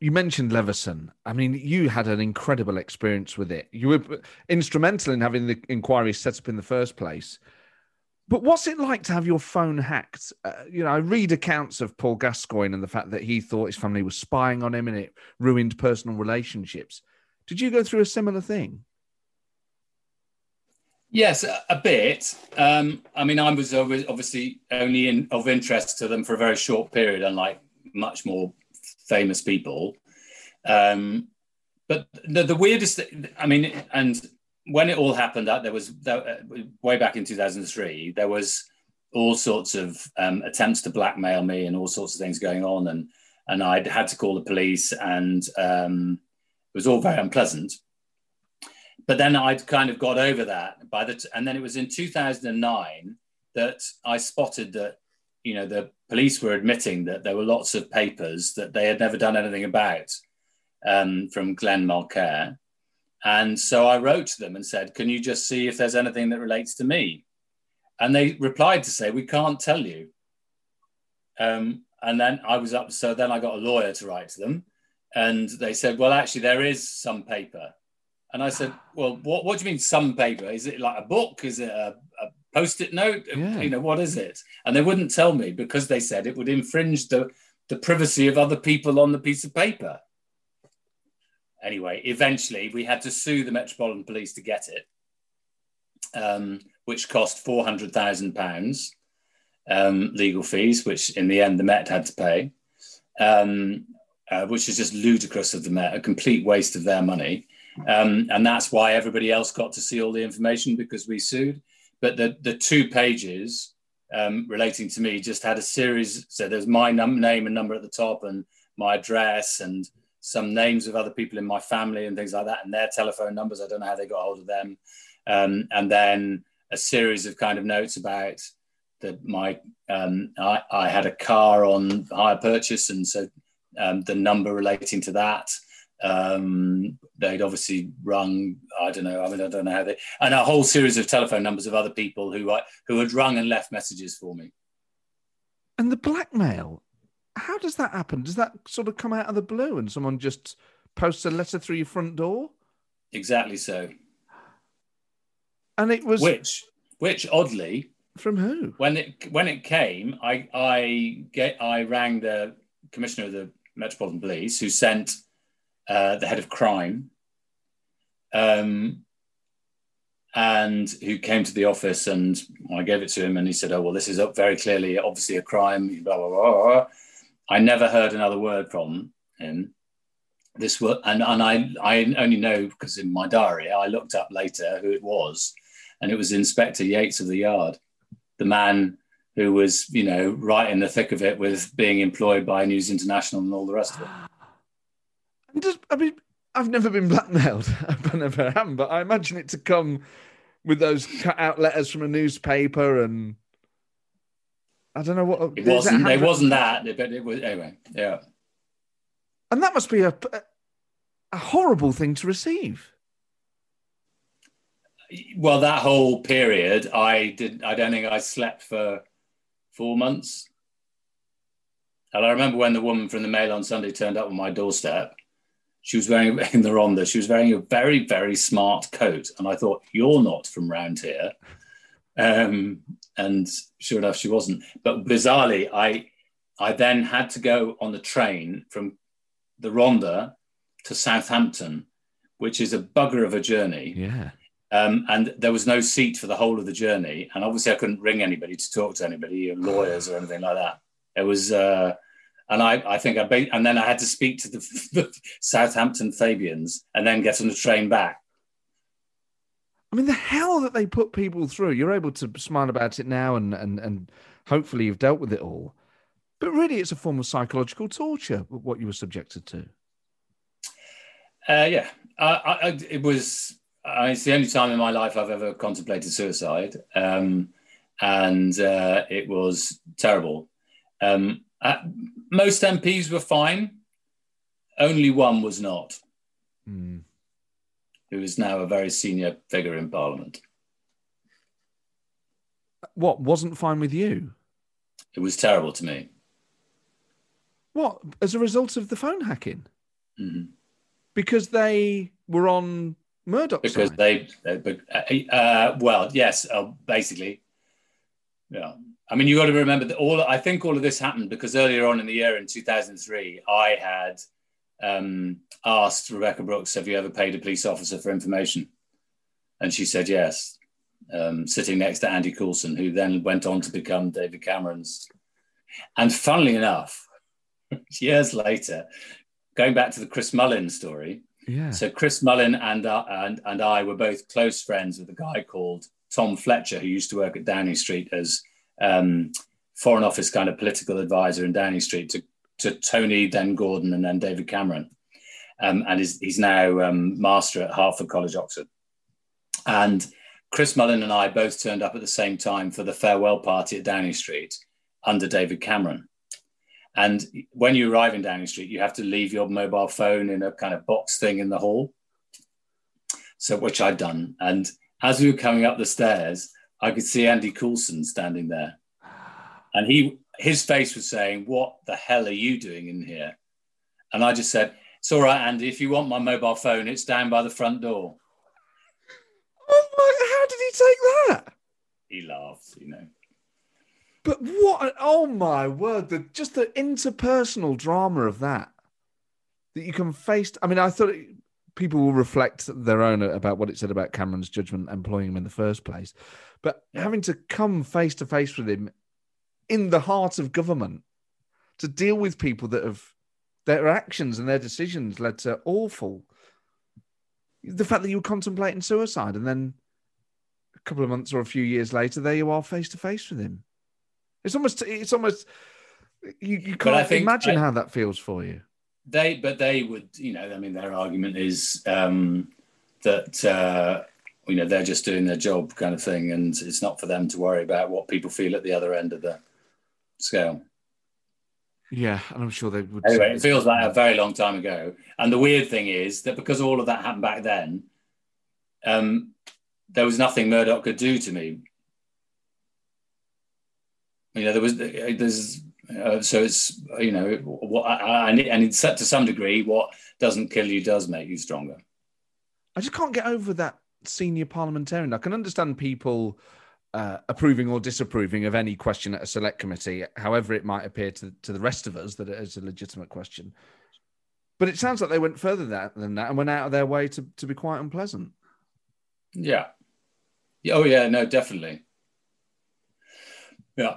You mentioned Leveson. I mean, you had an incredible experience with it. You were instrumental in having the inquiry set up in the first place. But what's it like to have your phone hacked? Uh, you know, I read accounts of Paul Gascoigne and the fact that he thought his family was spying on him and it ruined personal relationships. Did you go through a similar thing? Yes, a, bit. Um, I mean, I was obviously only in, of interest to them for a very short period, unlike much more famous people. Um, but the, the weirdest, I mean, and when it all happened, that there was uh, way back in 2003, there was all sorts of um, attempts to blackmail me and all sorts of things going on, and and I had to call the police, and um, it was all very unpleasant but then I'd kind of got over that by the t- and then it was in 2009 that I spotted that you know the police were admitting that there were lots of papers that they had never done anything about um, from Glenn Mulcaire, and so I wrote to them and said, "Can you just see if there's anything that relates to me?" And they replied to say, "We can't tell you." Um, and then I was up, so then I got a lawyer to write to them, and they said, "Well, actually, there is some paper." And I said, "Well, what, what do you mean some paper? Is it like a book? Is it a, a post-it note? Yeah. You know, what is it?" And they wouldn't tell me because they said it would infringe the the privacy of other people on the piece of paper. Anyway, eventually we had to sue the Metropolitan Police to get it, um, which cost four hundred thousand pounds um, legal fees, which in the end the Met had to pay, um, uh, which is just ludicrous of the Met, a complete waste of their money. Um, and that's why everybody else got to see all the information because we sued. But the, the two pages um, relating to me just had a series. So there's my num- name and number at the top, and my address, and some names of other people in my family and things like that, and their telephone numbers. I don't know how they got hold of them. Um, and then a series of kind of notes about that my um, I, I had a car on hire purchase, and so um, the number relating to that. Um, they'd obviously rung. I don't know. I mean, I don't know how they. And a whole series of telephone numbers of other people who I, who had rung and left messages for me. And the blackmail, how does that happen? Does that sort of come out of the blue and someone just posts a letter through your front door? Exactly so. And it was Which, which oddly, from who? when it when it came, I I get I rang the commissioner of the Metropolitan Police, who sent uh, the head of crime, um, and who came to the office and I gave it to him and he said, "Oh well, this is very clearly, obviously a crime." Blah blah blah. blah. I never heard another word from him. This was, and and I I only know because in my diary I looked up later who it was, and it was Inspector Yates of the Yard, the man who was you know right in the thick of it with being employed by News International and all the rest of it. And just, I mean, I've never been blackmailed. I never am, but I imagine it to come with those cut out letters from a newspaper and I don't know what it wasn't. It wasn't that, but it was anyway. Yeah, and that must be a a horrible thing to receive. Well, that whole period, I did. I don't think I slept for four months. And I remember when the woman from the Mail on Sunday turned up on my doorstep she was wearing in the Rhondda, she was wearing a very, very smart coat. And I thought, you're not from round here. Um, and sure enough, she wasn't. But bizarrely, I I then had to go on the train from the Rhondda to Southampton, which is a bugger of a journey. Yeah. Um, and there was no seat for the whole of the journey. And obviously, I couldn't ring anybody to talk to anybody, or lawyers or anything like that. It was uh, and I, I think I, ba- and then I had to speak to the, the Southampton Fabians and then get on the train back. I mean, the hell that they put people through. You're able to smile about it now, and and and hopefully you've dealt with it all. But really, it's a form of psychological torture. What you were subjected to. Uh, yeah, I, I, it was. Uh, it's the only time in my life I've ever contemplated suicide, um, and uh, it was terrible. Um, uh, most MPs were fine. Only one was not, mm. who is now a very senior figure in Parliament. What wasn't fine with you? It was terrible to me. What, as a result of the phone hacking? Mm-hmm. Because they were on Murdoch. Because side. they, uh, uh, well, yes, uh, basically, yeah. I mean, you got to remember that all. I think all of this happened because earlier on in the year, in 2003, I had um, asked Rebekah Brooks, "Have you ever paid a police officer for information?" And she said yes, um, sitting next to Andy Coulson, who then went on to become David Cameron's. And funnily enough, years later, going back to the Chris Mullin story. Yeah. So Chris Mullin and, uh, and and I were both close friends with a guy called Tom Fletcher, who used to work at Downing Street as um, Foreign Office kind of political advisor in Downing Street to, to Tony, then Gordon, and then David Cameron. Um, and he's, now um, master at Hertford College, Oxford. And Chris Mullin and I both turned up at the same time for the farewell party at Downing Street under David Cameron. And when you arrive in Downing Street, you have to leave your mobile phone in a kind of box thing in the hall. So, which I'd done. And as we were coming up the stairs, I could see Andy Coulson standing there. And he his face was saying, What the hell are you doing in here? And I just said, It's all right, Andy. If you want my mobile phone, it's down by the front door. Oh my, how did he take that? He laughed, you know. But what? Oh my word! The just the interpersonal drama of that that you can face. I mean, I thought it, people will reflect their own about what it said about Cameron's judgment employing him in the first place. But having to come face to face with him in the heart of government to deal with people that have their actions and their decisions led to awful. The fact that you were contemplating suicide and then a couple of months or a few years later, there you are face to face with him. It's almost, it's almost, you, you can't imagine I, how that feels for you. They, but they would, you know, I mean, their argument is um, that uh, you know they're just doing their job kind of thing and it's not for them to worry about what people feel at the other end of the scale. Yeah and i'm sure they would anyway it feels like a very long time ago. And the weird thing is that because all of that happened back then um, there was nothing murdoch could do to me. You know there was there's uh, so it's you know what I, I need and it's to some degree what doesn't kill you does make you stronger i just can't get over that senior parliamentarian. I can understand people uh, approving or disapproving of any question at a select committee, however it might appear to, to the rest of us that it is a legitimate question. But it sounds like they went further that, than that and went out of their way to, to be quite unpleasant. Yeah. Oh yeah, no, definitely. Yeah.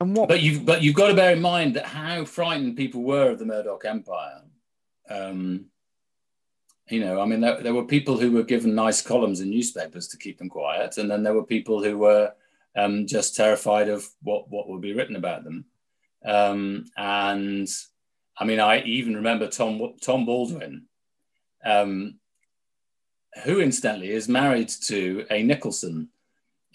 And what? But you've but you've got to bear in mind that how frightened people were of the Murdoch Empire. Um, you know, I mean, there, there, were people who were given nice columns in newspapers to keep them quiet, and then there were people who were um, just terrified of what what would be written about them. Um, and I mean, I even remember Tom Tom Baldwin, um, who incidentally is married to a Nicolson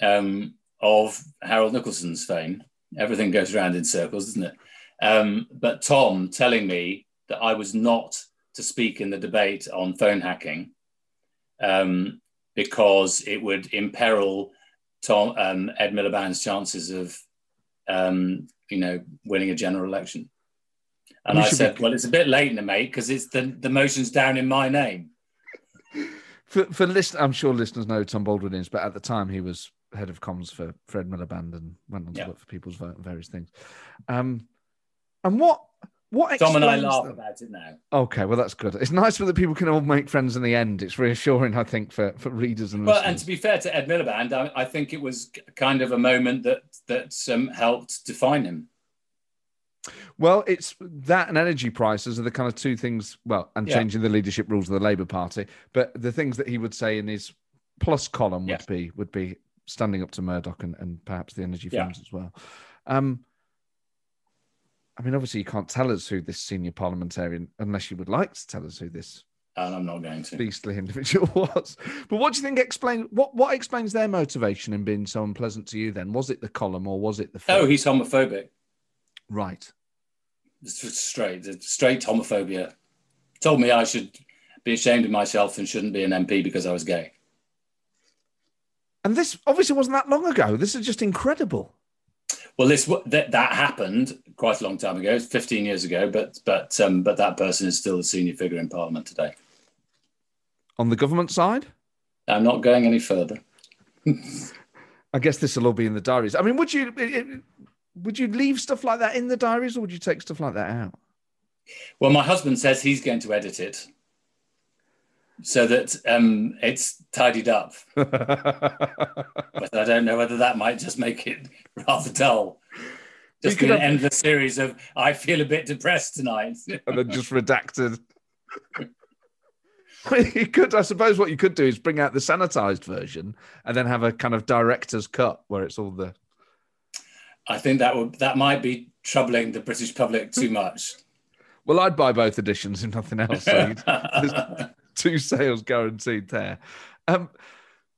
um, of Harold Nicolson's fame. Everything goes around in circles, doesn't it? Um, but Tom telling me that I was not to speak in the debate on phone hacking um, because it would imperil Tom, um, Ed Miliband's chances of, um, you know, winning a general election. And we I said, be... well, it's a bit late now, mate, because it's the, the motion's down in my name. For, for list, I'm sure listeners know Tom Baldwin is, but at the time he was head of comms for Ed Miliband and went on to work for People's Vote and various things. Um, and what what Tom and I laugh about it now. Okay, well that's good. It's nice that the people can all make friends in the end. It's reassuring, I think, for, for readers and. Well, listeners. and to be fair to Ed Miliband, I, I think it was kind of a moment that that um, helped define him. Well, it's that and energy prices are the kind of two things. Well, and yeah. changing the leadership rules of the Labour Party, but the things that he would say in his plus column would be would be standing up to Murdoch and, and perhaps the energy firms yeah. as well. Um, I mean, obviously, you can't tell us who this senior parliamentarian, unless you would like to tell us who this. And I'm not going to. Beastly individual was. But what do you think explain what what explains their motivation in being so unpleasant to you? Then was it the column or was it the? Film? Oh, he's homophobic. Right. Straight, straight homophobia. Told me I should be ashamed of myself and shouldn't be an MP because I was gay. And this obviously wasn't that long ago. This is just incredible. Well, this that, that happened quite a long time ago, 15 years ago, but but um, but that person is still a senior figure in Parliament today. On the government side, I'm not going any further. I guess this will all be in the diaries. I mean, would you would you leave stuff like that in the diaries, or would you take stuff like that out? Well, my husband says he's going to edit it so that um, it's tidied up. but I don't know whether that might just make it rather dull. Just be an have... endless series of "I feel a bit depressed tonight," and then just redacted. you could, I suppose, what you could do is bring out the sanitized version and then have a kind of director's cut where it's all the. I think that would that might be troubling the British public too much. Well, I'd buy both editions if nothing else. So two sales guaranteed there. Um,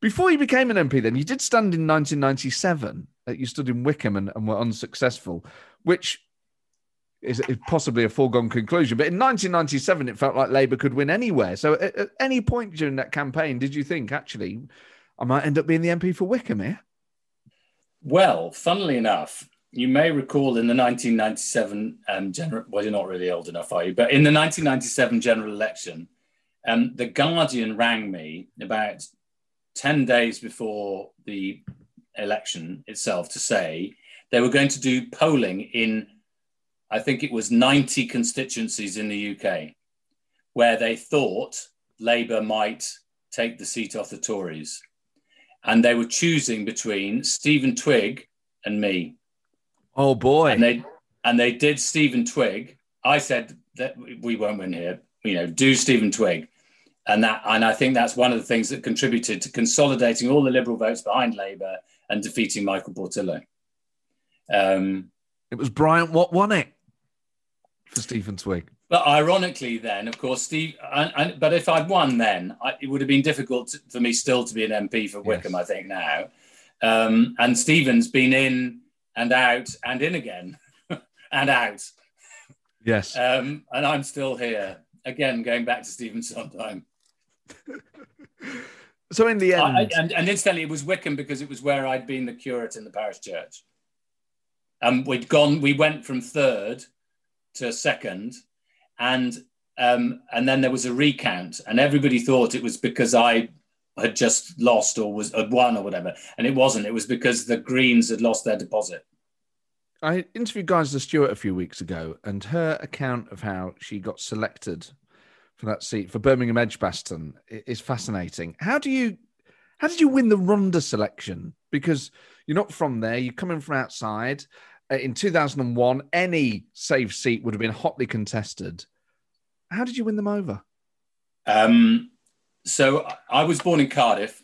before you became an MP, then you did stand in 1997. Uh, you stood in Wycombe and, and were unsuccessful, which is, is, possibly a foregone conclusion. But in 1997, it felt like Labour could win anywhere. So, at, at, any point during that campaign, did you think actually I might end up being the MP for Wycombe here? Well, funnily enough, you may recall in the 1997 um, general. Well, you're not really old enough, are you? But in the 1997 general election, um, the Guardian rang me about 10 days before the election itself to say they were going to do polling in, I think it was 90 constituencies in the UK, where they thought Labour might take the seat off the Tories. And they were choosing between Stephen Twigg and me. Oh boy. And they and they did Stephen Twigg. I said that we won't win here. You know, do Stephen Twigg and that and I think that's one of the things that contributed to consolidating all the Liberal votes behind Labour and defeating Michael Portillo. Um, it was Brian Watt won it for Stephen Twigg. But ironically, then, of course, Steve. And, and, but if I'd won, then I, it would have been difficult to, for me still to be an MP for Wycombe. Yes. I think now, um, and Stephen's been in and out and in again and out. Yes. Um, and I'm still here again, going back to Stephen Sondheim. so in the end, I, and, and incidentally, it was Wycombe because it was where I'd been the curate in the parish church. Um, we'd gone, we went from third to second, and um, and then there was a recount, and everybody thought it was because I had just lost or was had won or whatever, and it wasn't. It was because the Greens had lost their deposit. I interviewed Gisela Stuart a few weeks ago, and her account of how she got selected for that seat for Birmingham Edgbaston is fascinating. How do you, how did you win the Rhondda selection? Because you're not from there, you're coming from outside. Uh, in 2001, any safe seat would have been hotly contested. How did you win them over? Um, so I was born in Cardiff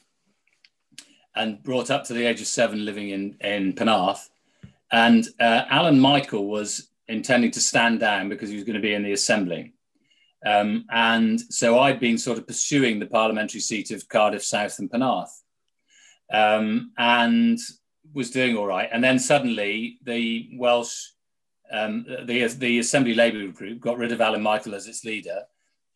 and brought up to the age of seven living in, in Penarth. And uh, Alun Michael was intending to stand down because he was going to be in the assembly. Um, and so I'd been sort of pursuing the parliamentary seat of Cardiff South and Penarth um, and was doing all right. And then suddenly the Welsh, um, the, the Assembly Labour group got rid of Alun Michael as its leader.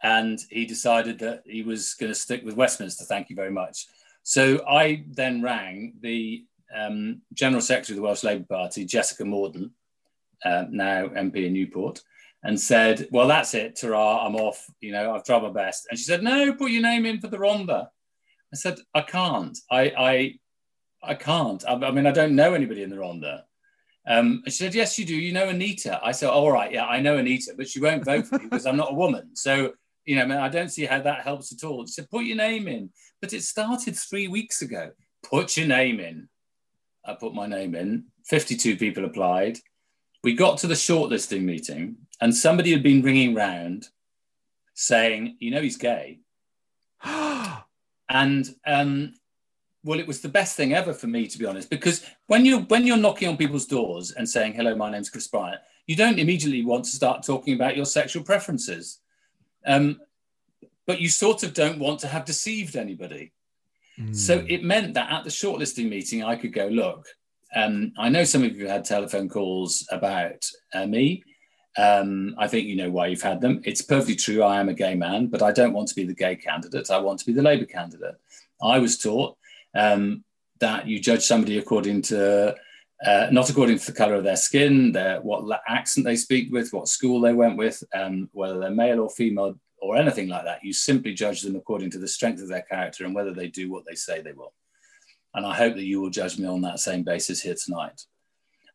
And he decided that he was going to stick with Westminster. Thank you very much. So I then rang the um, General Secretary of the Welsh Labour Party, Jessica Morden, uh, now MP in Newport, and said, Well, that's it, Tara, I'm off. You know, I've tried my best. And she said, No, put your name in for the Rhondda. I said, I can't. I, I, I can't. I, I mean, I don't know anybody in the Rhondda. Um, she said, Yes, you do. You know Anita. I said, All right, yeah, I know Anita, but she won't vote for me because I'm not a woman. So, you know, I don't see how that helps at all. She said, Put your name in. But it started three weeks ago. Put your name in. I put my name in. 52 people applied. We got to the shortlisting meeting, and somebody had been ringing round saying, You know, he's gay. and um, well, it was the best thing ever for me, to be honest, because when you're when you're knocking on people's doors and saying, "Hello, my name's Chris Bryant," you don't immediately want to start talking about your sexual preferences, um, but you sort of don't want to have deceived anybody. So Hmm. it meant that at the shortlisting meeting, I could go, look, um, I know some of you had telephone calls about uh, me. Um, I think you know why you've had them. It's perfectly true. I am a gay man, but I don't want to be the gay candidate. I want to be the Labour candidate. I was taught um, that you judge somebody according to uh, not according to the color of their skin, their what accent they speak with, what school they went with, um, whether they're male or female or anything like that. You simply judge them according to the strength of their character and whether they do what they say they will. And I hope that you will judge me on that same basis here tonight.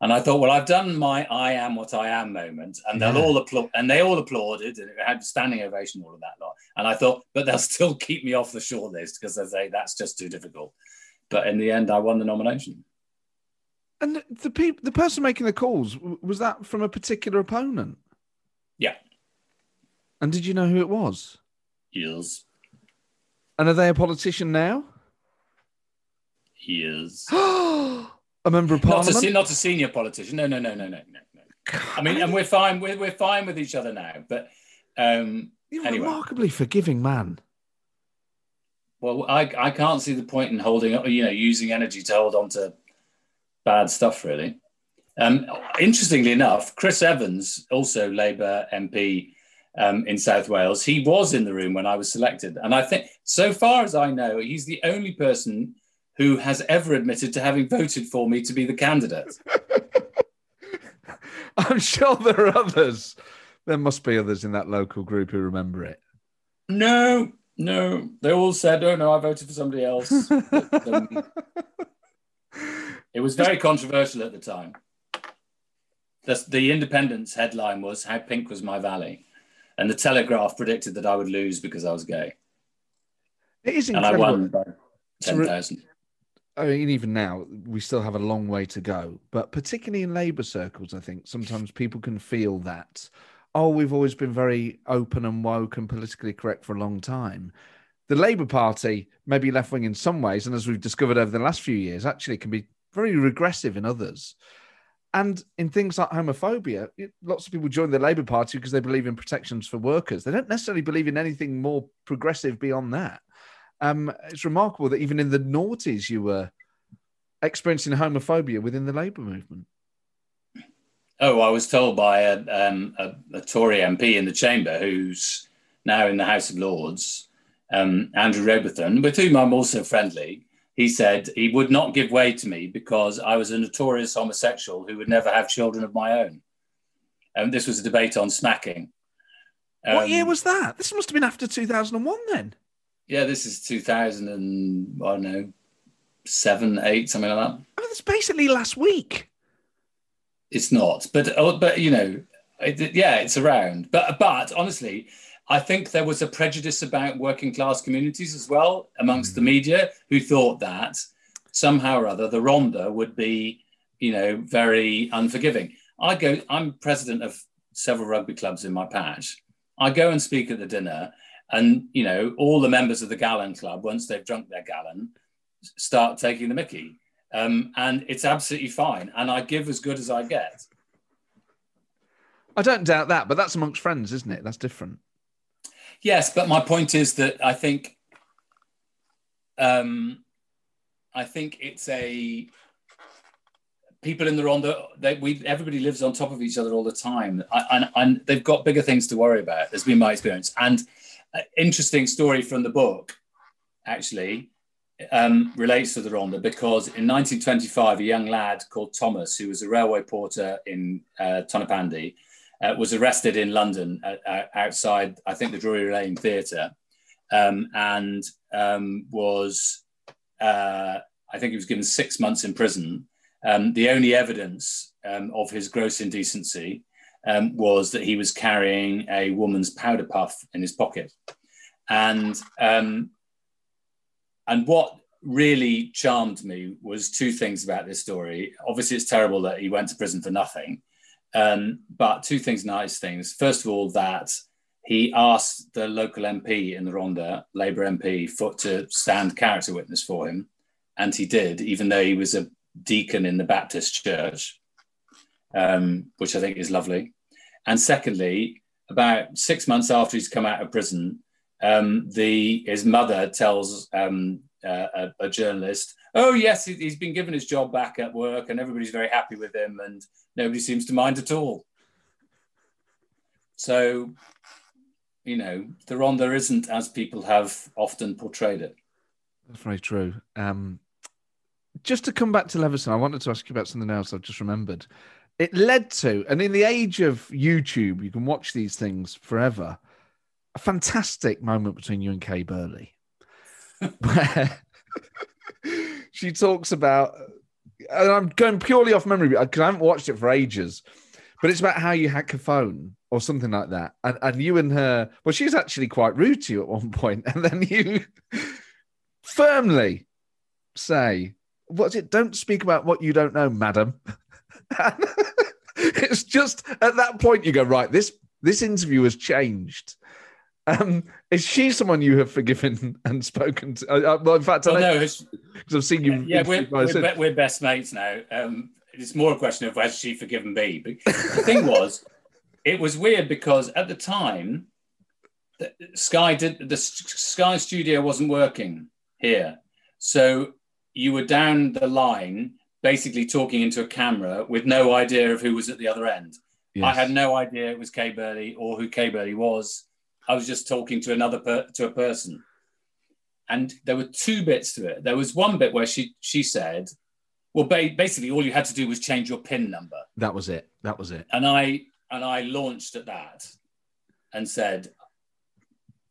And I thought, well, I've done my "I am what I am" moment, and they'll Yeah. all applaud, and they all applauded, and it had standing ovation, all of that lot. And I thought, but they'll still keep me off the shortlist because they say that's just too difficult. But in the end, I won the nomination. And the, the the person making the calls, was that from a particular opponent? Yeah, And did you know who it was? yes, And are they a politician now? yes. a member of Not a, parliament? not a senior politician. No, no, no, no, no, no, no. I mean, and we're fine. We're, we're fine with each other now. But um, You're a remarkably forgiving man. well, I I can't see the point in holding, up. you know, using energy to hold on to bad stuff. Really. Um, interestingly enough, Chris Evans, also Labour MP um, in South Wales, he was in the room when I was selected, and I think, so far as I know, he's the only person who has ever admitted to having voted for me to be the candidate. I'm sure there are others. There must be others in that local group who remember it. No, no. They all said, "Oh no, I voted for somebody else." But, um, it was very controversial at the time. The, the Independence headline was "How Pink Was My Valley," and the Telegraph predicted that I would lose because I was gay, It is and I incredible. won by ten thousand. I mean, even now, we still have a long way to go. But particularly in Labour circles, I think sometimes people can feel that, oh, we've always been very open and woke and politically correct for a long time. The Labour Party may be left wing in some ways, and as we've discovered over the last few years, actually can be very regressive in others. And in things like homophobia, lots of people join the Labour Party because they believe in protections for workers. They don't necessarily believe in anything more progressive beyond that. Um, it's remarkable that even in the noughties, you were experiencing homophobia within the Labour movement. Oh, I was told by a, um, a, a Tory MP in the chamber who's now in the House of Lords, um, Andrew Robathan, with whom I'm also friendly. He said he would not give way to me because I was a notorious homosexual who would never have children of my own. And this was a debate on smacking. what Um, year was that? This must have been after 2001 then. Yeah, this is 2000 and I don't know, seven, eight, something like that. I mean, it's basically last week. it's not. But oh, but you know, it, yeah, it's around. But but honestly, I think there was a prejudice about working class communities as well amongst mm. the media who thought that somehow or other the Rhondda would be, you know, very unforgiving. I go. I'm president of several rugby clubs in my patch. I go and speak at the dinner, and you know, all the members of the Gallon Club, once they've drunk their gallon, start taking the Mickey, um, and it's absolutely fine. And I give as good as I get. I don't doubt that, but that's amongst friends, isn't it? That's different. Yes, but my point is that I think, um, I think it's a people in the. They, we everybody lives on top of each other all the time, and, and they've got bigger things to worry about. Has been my experience. And interesting story from the book, actually, um, relates to the Rhondda because in 1925, a young lad called Thomas, who was a railway porter in uh, Tonypandy, uh, was arrested in London uh, uh, outside, I think, the Drury Lane Theatre, um, and um, was, uh, I think, he was given six months in prison. Um, the only evidence um, of his gross indecency um, was that he was carrying a woman's powder puff in his pocket, and um, and what really charmed me was two things about this story. Obviously, it's terrible that he went to prison for nothing. Um, but two things, nice things. First of all, that he asked the local MP in the Rhondda, Labour MP, for, to stand character witness for him. And he did, even though he was a deacon in the Baptist church, um, which I think is lovely. And secondly, about six months after he's come out of prison, um, the his mother tells um, uh, a, a, journalist, "Oh yes, he's been given his job back at work, and everybody's very happy with him, and nobody seems to mind at all." So, you know, the Rhondda isn't as people have often portrayed it. That's very true. Um, just to come back to Leveson, I wanted to ask you about something else I've just remembered. It led to, and in the age of YouTube, you can watch these things forever. A fantastic moment between you and Kay Burley where she talks about, and I'm going purely off memory because I haven't watched it for ages, but it's about how you hack a phone or something like that. And, and you and her, well, she's actually quite rude to you at one point, and then you firmly say, What's it? Don't speak about what you don't know, madam. it's just at that point you go, right, this this interview has changed. Um, is she someone you have forgiven and spoken to? Uh, uh well, in fact, well, no, because I've seen you. Yeah, we're, we're, we're, best mates now. Um, it's more a question of whether she forgiven me. But the thing was, it was weird because at the time, Sky did the Sky Studio wasn't working here, so you were down the line, basically talking into a camera with no idea of who was at the other end. Yes. I had no idea it was Kay Burley or who Kay Burley was I was just talking to another per, to a person, and there were two bits to it. There was one bit where she she said, "Well, ba- basically, all you had to do was change your pin number." That was it. That was it. And I and I launched at that, and said,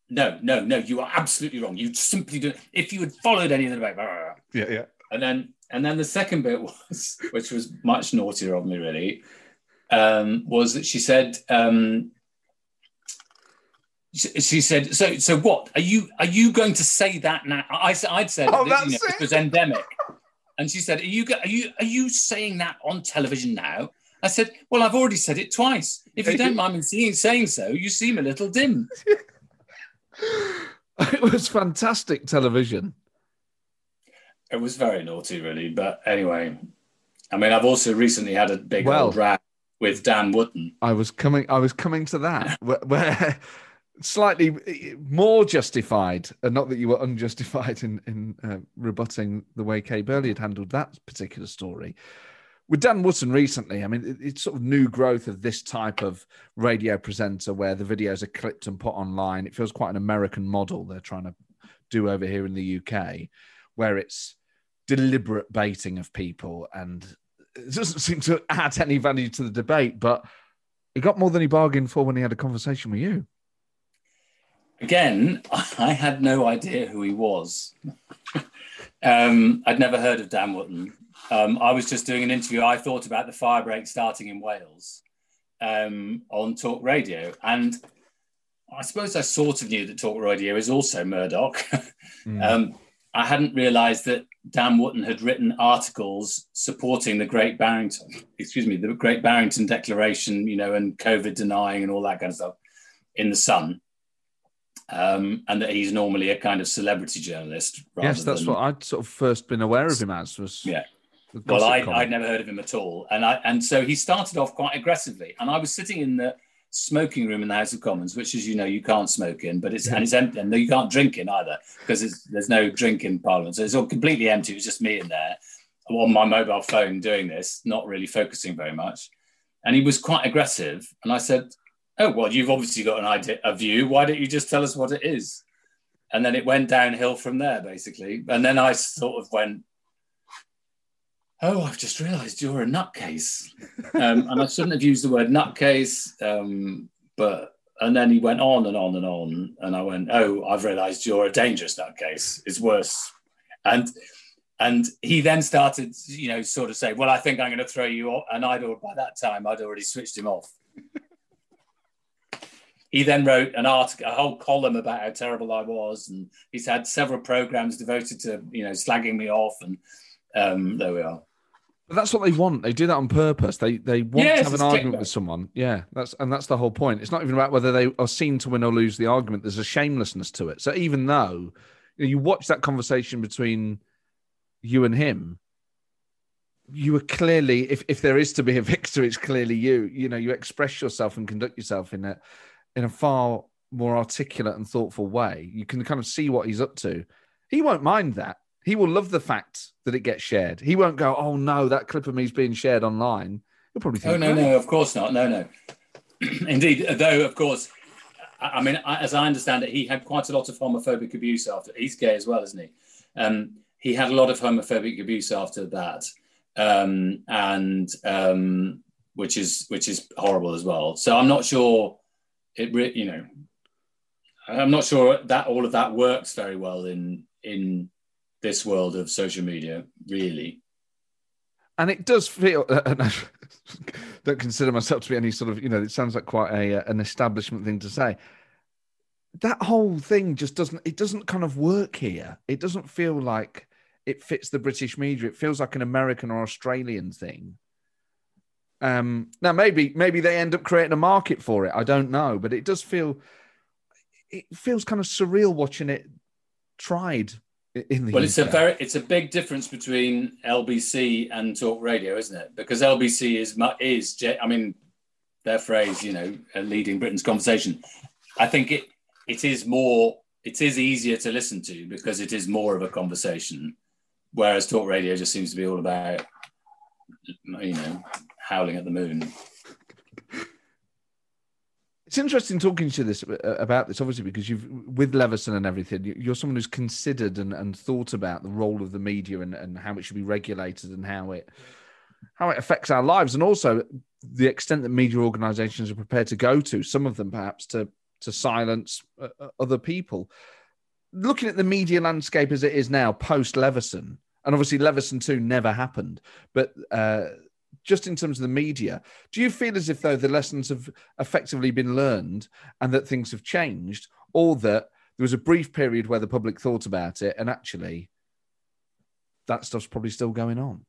"No, no, no, you are absolutely wrong. You simply do. If you had followed any of the back, yeah, yeah." And then and then the second bit was, which was much naughtier of me, really, um, was that she said. Um, she said, "So, so what are you? Are you going to say that now?" I said, "I'd said oh, that, you know, it. it was endemic," and she said, "Are you? Are you? Are you saying that on television now?" I said, "Well, I've already said it twice. If you don't mind me seeing, saying so, you seem a little dim." it was fantastic television. It was very naughty, really. But anyway, I mean, I've also recently had a big well, old rap with Dan Wootton. I was coming. I was coming to that where, where slightly more justified, and not that you were unjustified in in uh, rebutting the way Kay Burley had handled that particular story. With Dan Wootton recently, I mean, it, it's sort of new growth of this type of radio presenter where the videos are clipped and put online. It feels quite an American model they're trying to do over here in the UK, where it's deliberate baiting of people and it doesn't seem to add any value to the debate. But he got more than he bargained for when he had a conversation with you again, I had no idea who he was. um, I'd never heard of Dan Wootton. um, I was just doing an interview. I thought about the fire break starting in Wales um, on talk radio. And I suppose I sort of knew that talk radio is also Murdoch. mm. um, I hadn't realised that Dan Wootton had written articles supporting the Great Barrington, excuse me, the Great Barrington Declaration, you know, and COVID denying and all that kind of stuff in the Sun. Um, and that he's normally a kind of celebrity journalist. yes, that's than, what I'd sort of first been aware of him as. Was yeah. Well, I, I'd never heard of him at all, and I and so he started off quite aggressively, and I was sitting in the smoking room in the House of Commons, which, as you know, you can't smoke in, but it's and it's empty, and you can't drink in either because there's no drink in Parliament, so it's all completely empty. It was just me in there on my mobile phone doing this, not really focusing very much, and he was quite aggressive, and I said, "Oh well, you've obviously got an idea, a view. Why don't you just tell us what it is?" And then it went downhill from there, basically, and then I sort of went oh, I've just realised you're a nutcase. Um, and I shouldn't have used the word nutcase, um, but and then he went on and on and on, and I went, oh, I've realised you're a dangerous nutcase. It's worse, and and he then started, you know, sort of say, well, I think I'm going to throw you off, and I'd by that time I'd already switched him off. he then wrote an article, a whole column about how terrible I was, and he's had several programs devoted to, you know, slagging me off, and um, there we are. But that's what they want. They do that on purpose. They they want yes, to have an argument with someone. Yeah, that's and that's the whole point. It's not even about whether they are seen to win or lose the argument. There's a shamelessness to it. So even though you, know, you watch that conversation between you and him, you are clearly, if if there is to be a victor, it's clearly you. You know, you express yourself and conduct yourself in a in a far more articulate and thoughtful way. You can kind of see what he's up to. He won't mind that he will love the fact that it gets shared. He won't go, "Oh no, that clip of me is being shared online." He'll probably think, "Oh no, no, of course not. No, no." Indeed, though, of course, I mean, as I understand it, he had quite a lot of homophobic abuse after. He's gay as well, isn't he? Um, he had a lot of homophobic abuse after that, um, and um, which is which is horrible as well. So I'm not sure it. Re- you know, I'm not sure that all of that works very well in in this world of social media, really. And it does feel, and I don't consider myself to be any sort of, you know, it sounds like quite a uh, an establishment thing to say. That whole thing just doesn't, it doesn't kind of work here. It doesn't feel like it fits the British media. It feels like an American or Australian thing. Um, now maybe maybe they end up creating a market for it. I don't know, but it does feel it feels kind of surreal watching it tried in the well, UK. it's a very it's a big difference between LBC and talk radio, isn't it? Because LBC is is I mean their phrase, you know, leading Britain's conversation. I think it it is more it is easier to listen to because it is more of a conversation, whereas talk radio just seems to be all about you know howling at the moon. It's interesting talking to this uh, about this, obviously, because you've with Leveson and everything. You're someone who's considered and, and thought about the role of the media and, and how it should be regulated and how it how it affects our lives, and also the extent that media organisations are prepared to go to. Some of them, perhaps, to to silence uh, uh other people. Looking at the media landscape as it is now, post Leveson, and obviously Leveson two never happened, but. Uh, just in terms of the media, do you feel as if though the lessons have effectively been learned and that things have changed, or that there was a brief period where the public thought about it and actually that stuff's probably still going on?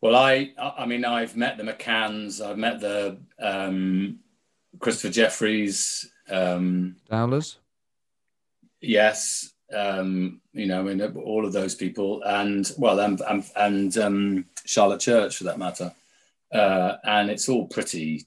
Well, I I mean I've met the McCanns, I've met the um, Christopher Jefferies, um, Dowlers. Yes, um, you know, I mean, all of those people, and well, and and, and um, Charlotte Church for that matter, uh, and it's all pretty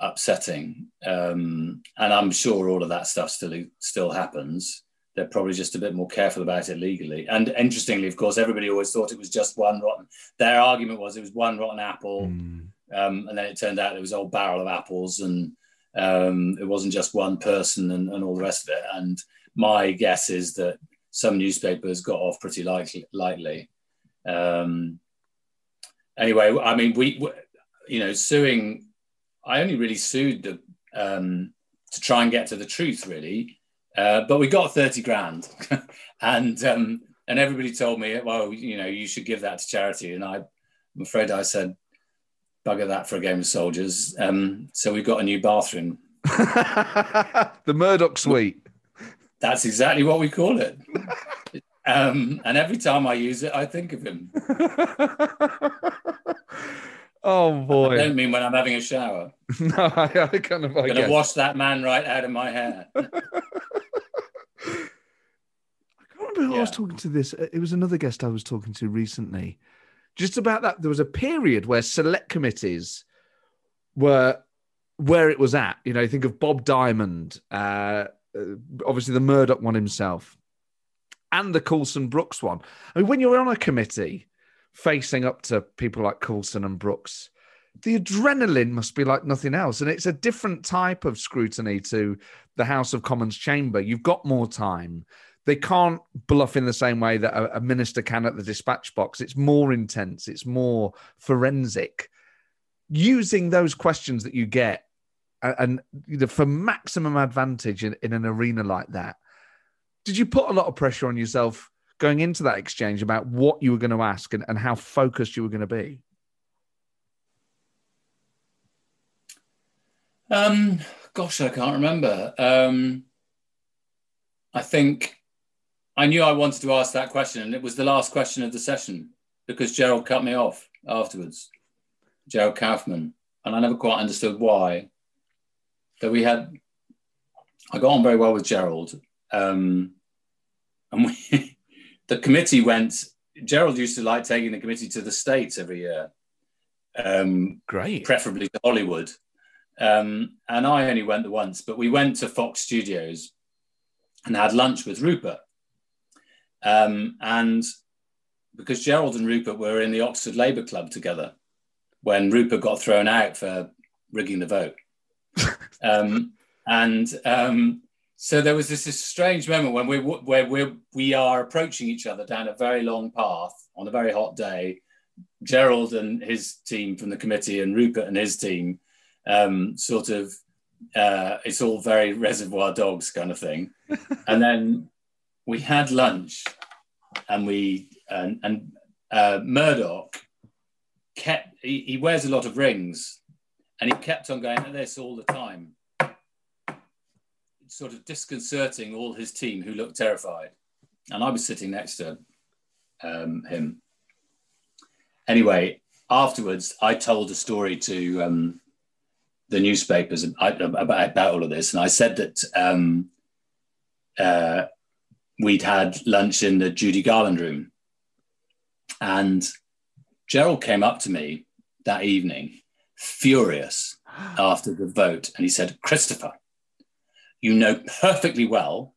upsetting. Um, and I'm sure all of that stuff still still happens. They're probably just a bit more careful about it legally. And interestingly, of course, everybody always thought it was just one rotten. Their argument was it was one rotten apple, mm. um, and then it turned out it was a whole barrel of apples, and um, it wasn't just one person, and, and all the rest of it. And my guess is that some newspapers got off pretty lightly. lightly. Um, anyway, I mean, we, we, you know, suing. I only really sued the um, to try and get to the truth, really. Uh, but we got thirty grand, and um, and everybody told me, well, you know, you should give that to charity. And I, I'm afraid I said, bugger that for a game of soldiers. Um, so we got a new bathroom. the Murdoch suite. That's exactly what we call it. um, and every time I use it, I think of him. oh boy! I don't mean when I'm having a shower. no, I, I kind of. I'm gonna wash that man right out of my hair. I can't remember who I was talking to. This it was another guest I was talking to recently, just about that. There was a period where select committees were where it was at. You know, think of Bob Diamond, uh, Uh, obviously the Murdoch one himself, and the Coulson Brooks one. I mean, when you're on a committee facing up to people like Coulson and Brooks, the adrenaline must be like nothing else. And it's a different type of scrutiny to the House of Commons chamber. You've got more time. They can't bluff in the same way that a, a minister can at the dispatch box. It's more intense, it's more forensic. Using those questions that you get and, and for maximum advantage in, in an arena like that, did you put a lot of pressure on yourself going into that exchange about what you were going to ask and, and how focused you were going to be? Um, gosh, I can't remember. Um, I think I knew I wanted to ask that question, and it was the last question of the session because Gerald cut me off afterwards, Gerald Kaufman, and I never quite understood why. So we had, I got on very well with Gerald, um, and we, the committee went. Gerald used to like taking the committee to the states every year. Um, Great, preferably to Hollywood. Um, and I only went the once, but we went to Fox Studios and had lunch with Rupert. Um, and because Gerald and Rupert were in the Oxford Labour Club together when Rupert got thrown out for rigging the vote. Um, and um, so there was this, this, strange moment when we where we we are approaching each other down a very long path on a very hot day. Gerald and his team from the committee and Rupert and his team um, sort of uh, it's all very reservoir dogs kind of thing. and then we had lunch and we and, and uh, Murdoch kept he, he, wears a lot of rings and he kept on going at this all the time. Sort of disconcerting all his team who looked terrified. And i was sitting next to um, him. Anyway afterwards i told a story to um, the newspapers about, about, all of this, and I said that um, uh, we'd had lunch in the Judy Garland room, and Gerald came up to me that evening, furious after the vote, and he said, "Christopher, you know perfectly well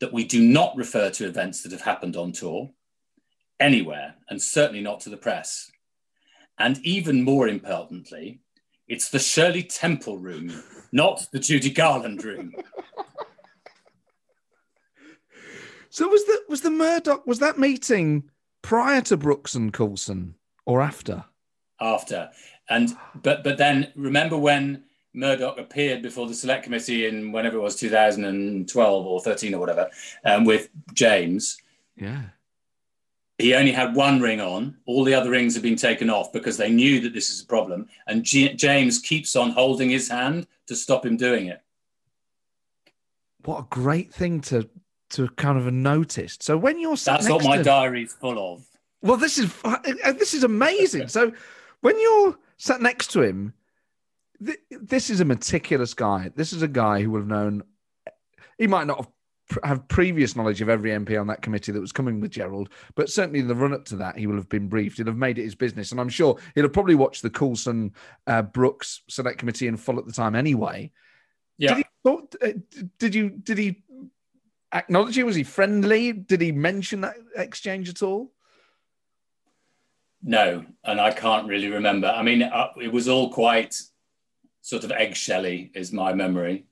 that we do not refer to events that have happened on tour." Anywhere, and certainly not to the press. And even more importantly, it's the Shirley Temple room, not the Judy Garland room. So was the was the Murdoch was that meeting prior to Brooks and Coulson or after? After. And but but then remember when Murdoch appeared before the select committee in whenever it was 2012 or 13 or whatever, um, with James. Yeah he only had one ring on. All the other rings have been taken off because they knew that this is a problem. And G- James keeps on holding his hand to stop him doing it. What a great thing to to kind of notice. So when you're that's what my to... diary's full of. Well, this is uh, this is amazing. so when you're sat next to him, th- this is a meticulous guy. This is a guy who would have known. He might not have have previous knowledge of every MP on that committee that was coming with Gerald, but certainly in the run up to that, he will have been briefed. He'll have made it his business, and I'm sure he'll have probably watched the Coulson uh, Brooks Select Committee in full at the time anyway. Yeah. Did, he, uh, did you? Did he acknowledge you? Was he friendly? Did he mention that exchange at all? No, and I can't really remember. I mean, uh, it was all quite sort of eggshelly, is my memory.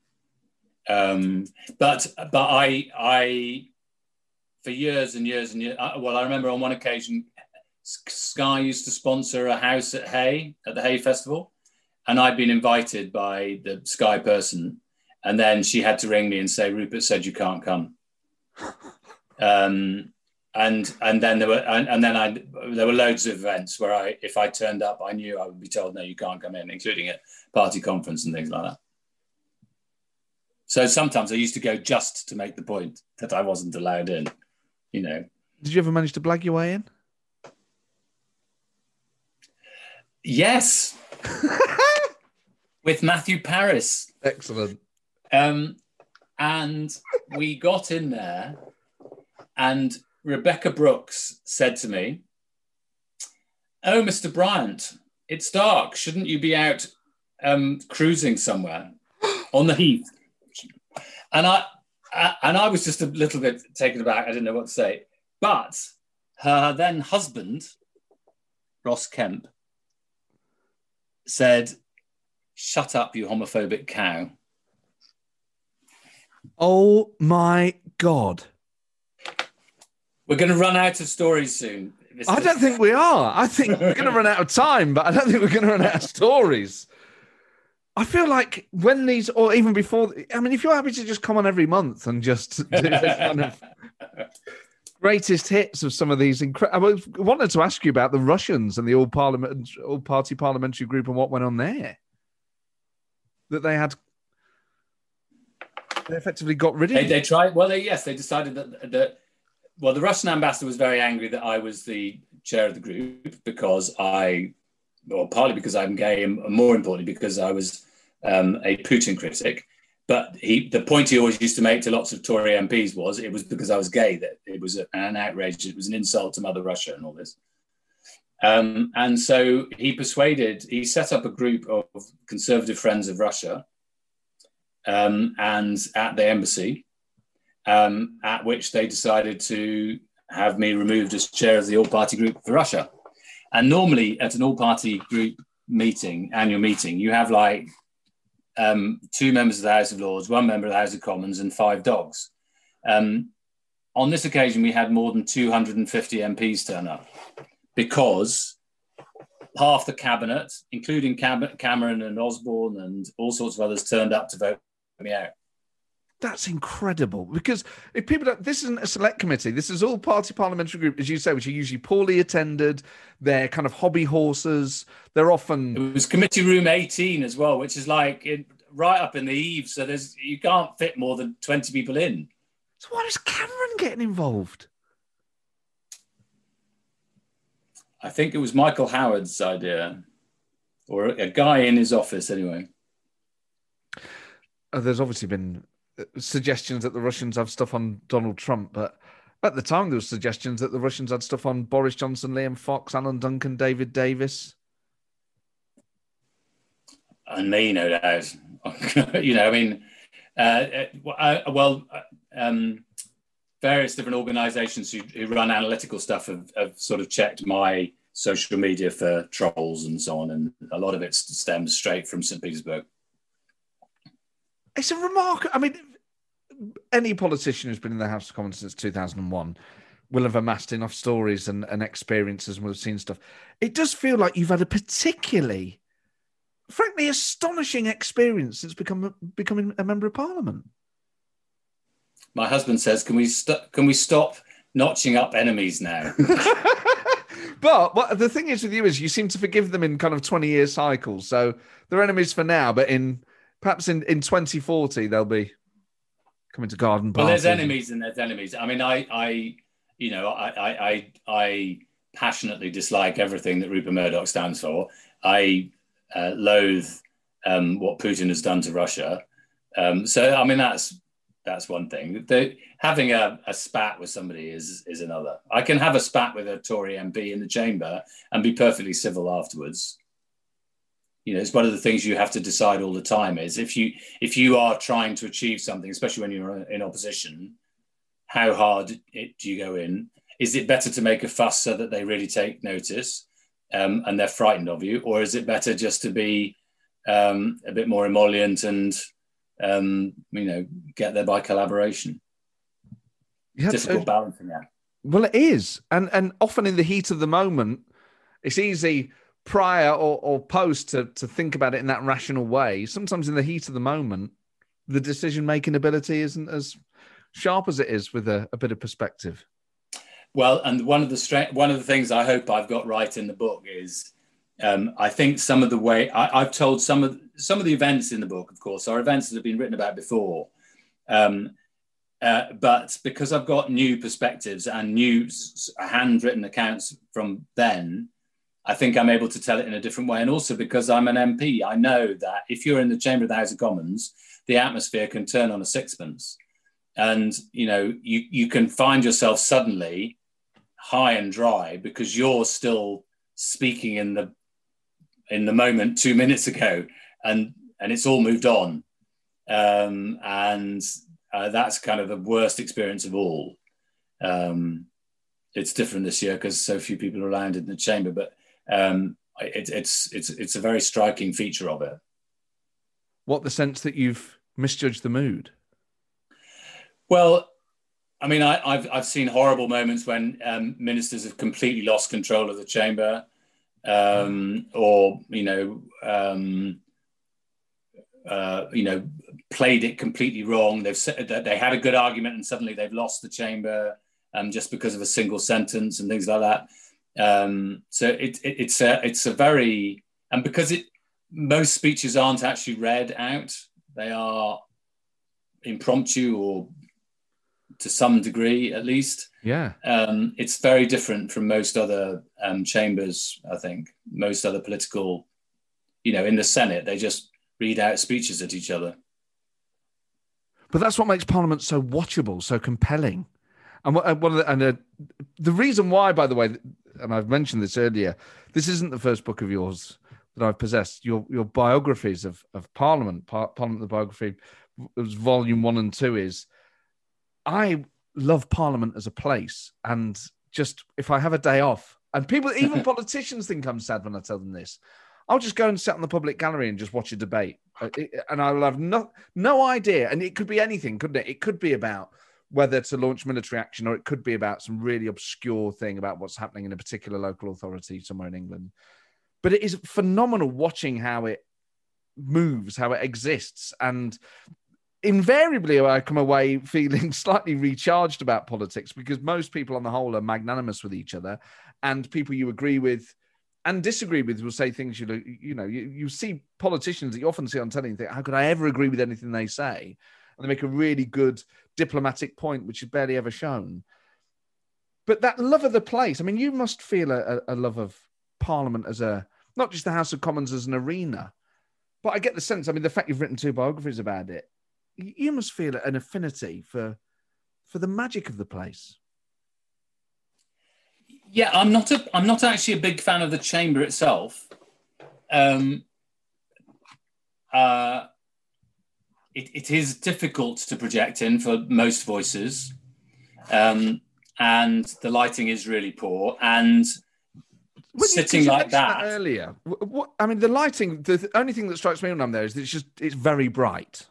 Um, but but I I for years and years and years. Uh, well, I remember on one occasion, Sky used to sponsor a house at Hay at the Hay Festival, and I'd been invited by the Sky person, and then she had to ring me and say, "Rupert said you can't come." um, and and then there were and, and then I there were loads of events where I if I turned up I knew I would be told no you can't come in including at party conference and things like that so sometimes I used to go just to make the point that I wasn't allowed in you know Did you ever manage to blag your way in? yes with Matthew Parris Excellent. um and we got in there and Rebekah Brooks said to me, Oh, Mr. Bryant, it's dark. Shouldn't you be out um, cruising somewhere on the heath? And I, I, and I was just a little bit taken aback. I didn't know what to say. But her then husband, Ross Kemp, said, Shut up, you homophobic cow. Oh my god. We're going to run out of stories soon. Mr. I don't think we are. I think we're going to run out of time, but I don't think we're going to run out of stories. I feel like when these, or even before, I mean, if you're happy to just come on every month and just do the kind of greatest hits of some of these incredible. I wanted to ask you about the Russians and the all parliament, all party parliamentary group and what went on there. That they had, they effectively got rid of. They, they tried. Well, they, yes, they decided that that. Well, the Russian ambassador was very angry that I was the chair of the group because I, well, partly because I'm gay, and more importantly because I was um, a Putin critic. But he, the point he always used to make to lots of Tory MPs was it was because I was gay that it was an outrage, it was an insult to Mother Russia and all this. Um, and so he persuaded, he set up a group of conservative friends of Russia um, and at the embassy, um, at which they decided to have me removed as chair of the all party group for Russia. And normally at an all party group meeting, annual meeting, you have like um, two members of the House of Lords, one member of the House of Commons, and five dogs. Um, on this occasion, we had more than 250 MPs turn up because half the cabinet, including Cam- Cameron and Osborne and all sorts of others, turned up to vote me out. That's incredible because if people don't, this isn't a select committee. This is all party parliamentary group, as you say, which are usually poorly attended. They're kind of hobby horses. They're often It was committee room 18 as well, which is like it, right up in the eave. So there's you can't fit more than 20 people in. So why is Cameron getting involved? I think it was Michael Howard's idea, or a guy in his office anyway. Uh, there's obviously been suggestions that the Russians have stuff on Donald Trump, but at the time there was suggestions that the Russians had stuff on Boris Johnson, Liam Fox, Alan Duncan, David Davis. and me, no doubt. you know, I mean, uh, uh, well, uh, um, various different organisations who, who run analytical stuff have, have sort of checked my social media for trolls and so on, and a lot of it stems straight from St. Petersburg. It's a remark. I mean, any politician who's been in the House of Commons since 2001 will have amassed enough stories and, and experiences and will have seen stuff. It does feel like you've had a particularly, frankly, astonishing experience since become, becoming a member of parliament. My husband says, "Can we st- can we stop notching up enemies now?" but what the thing is with you is you seem to forgive them in kind of 20 year cycles. So they're enemies for now, but in perhaps in, in 2040 they'll be coming to garden Well, there's enemies and there's enemies. I mean, I, I, you know, I, I, I, I passionately dislike everything that Rupert Murdoch stands for. I uh, loathe um, what Putin has done to Russia. Um, so, I mean, that's that's one thing. The, having a, a spat with somebody is is another. I can have a spat with a Tory MP in the chamber and be perfectly civil afterwards. You know, it's one of the things you have to decide all the time. Is if you if you are trying to achieve something, especially when you're in opposition, how hard it, do you go in? Is it better to make a fuss so that they really take notice um, and they're frightened of you, or is it better just to be um, a bit more emollient and um, you know get there by collaboration? Yeah, Difficult so- balancing act. Well, it is, and and often in the heat of the moment, it's easy prior or, or post to to think about it in that rational way. Sometimes in the heat of the moment, the decision making ability isn't as sharp as it is with a, a bit of perspective. Well, and one of the stra- one of the things I hope I've got right in the book is um, I think some of the way I, have told some of some of the events in the book, of course, are events that have been written about before. Um, uh, but because I've got new perspectives and new handwritten accounts from then, I think I'm able to tell it in a different way. And also because I'm an MP, I know that if you're in the chamber of the House of Commons, the atmosphere can turn on a sixpence. And you know, you, you can find yourself suddenly high and dry because you're still speaking in the in the moment two minutes ago, and and it's all moved on. Um, and uh, that's kind of the worst experience of all. Um, it's different this year because so few people are around in the chamber, but um, it, it's it's it's a very striking feature of it. What the sense that you've misjudged the mood? Well, I mean, I, have I've seen horrible moments when um, ministers have completely lost control of the chamber, um, or you know, um, uh, you know, played it completely wrong. They've said that they had a good argument and suddenly they've lost the chamber um, just because of a single sentence and things like that. Um, so it, it, it's a it's a very and because it most speeches aren't actually read out; they are impromptu or to some degree at least. Yeah. Um, it's very different from most other um, chambers, I think. Most other political, you know, in the Senate, they just read out speeches at each other. But that's what makes Parliament so watchable, so compelling. And what, one of the, and uh, the reason why, by the way, and I've mentioned this earlier, this isn't the first book of yours that I've possessed. Your your biographies of of Parliament, Par- Parliament, the biography, was volume one and two. Is I love Parliament as a place, and just if I have a day off, and people, even politicians, think I'm sad when I tell them this. I'll just go and sit on the public gallery and just watch a debate, uh, and I'll have no no idea. And it could be anything, couldn't it? It could be about whether to launch military action, or it could be about some really obscure thing about what's happening in a particular local authority somewhere in England. But it is phenomenal watching how it moves, how it exists, and invariably I come away feeling slightly recharged about politics because most people on the whole are magnanimous with each other, and people you agree with and disagree with will say things you you know you, you see politicians that you often see on and think how could I ever agree with anything they say? And they make a really good diplomatic point which is barely ever shown but that love of the place I mean you must feel a, a love of Parliament as a not just the House of Commons as an arena but I get the sense I mean the fact you've written two biographies about it you must feel an affinity for for the magic of the place yeah, I'm not a I'm not actually a big fan of the chamber itself. Um, uh, it, it is difficult to project in for most voices, um, and the lighting is really poor. And when sitting you, like that, that, earlier, what, I mean, the lighting. The only thing that strikes me when I'm there is that it's just it's very bright.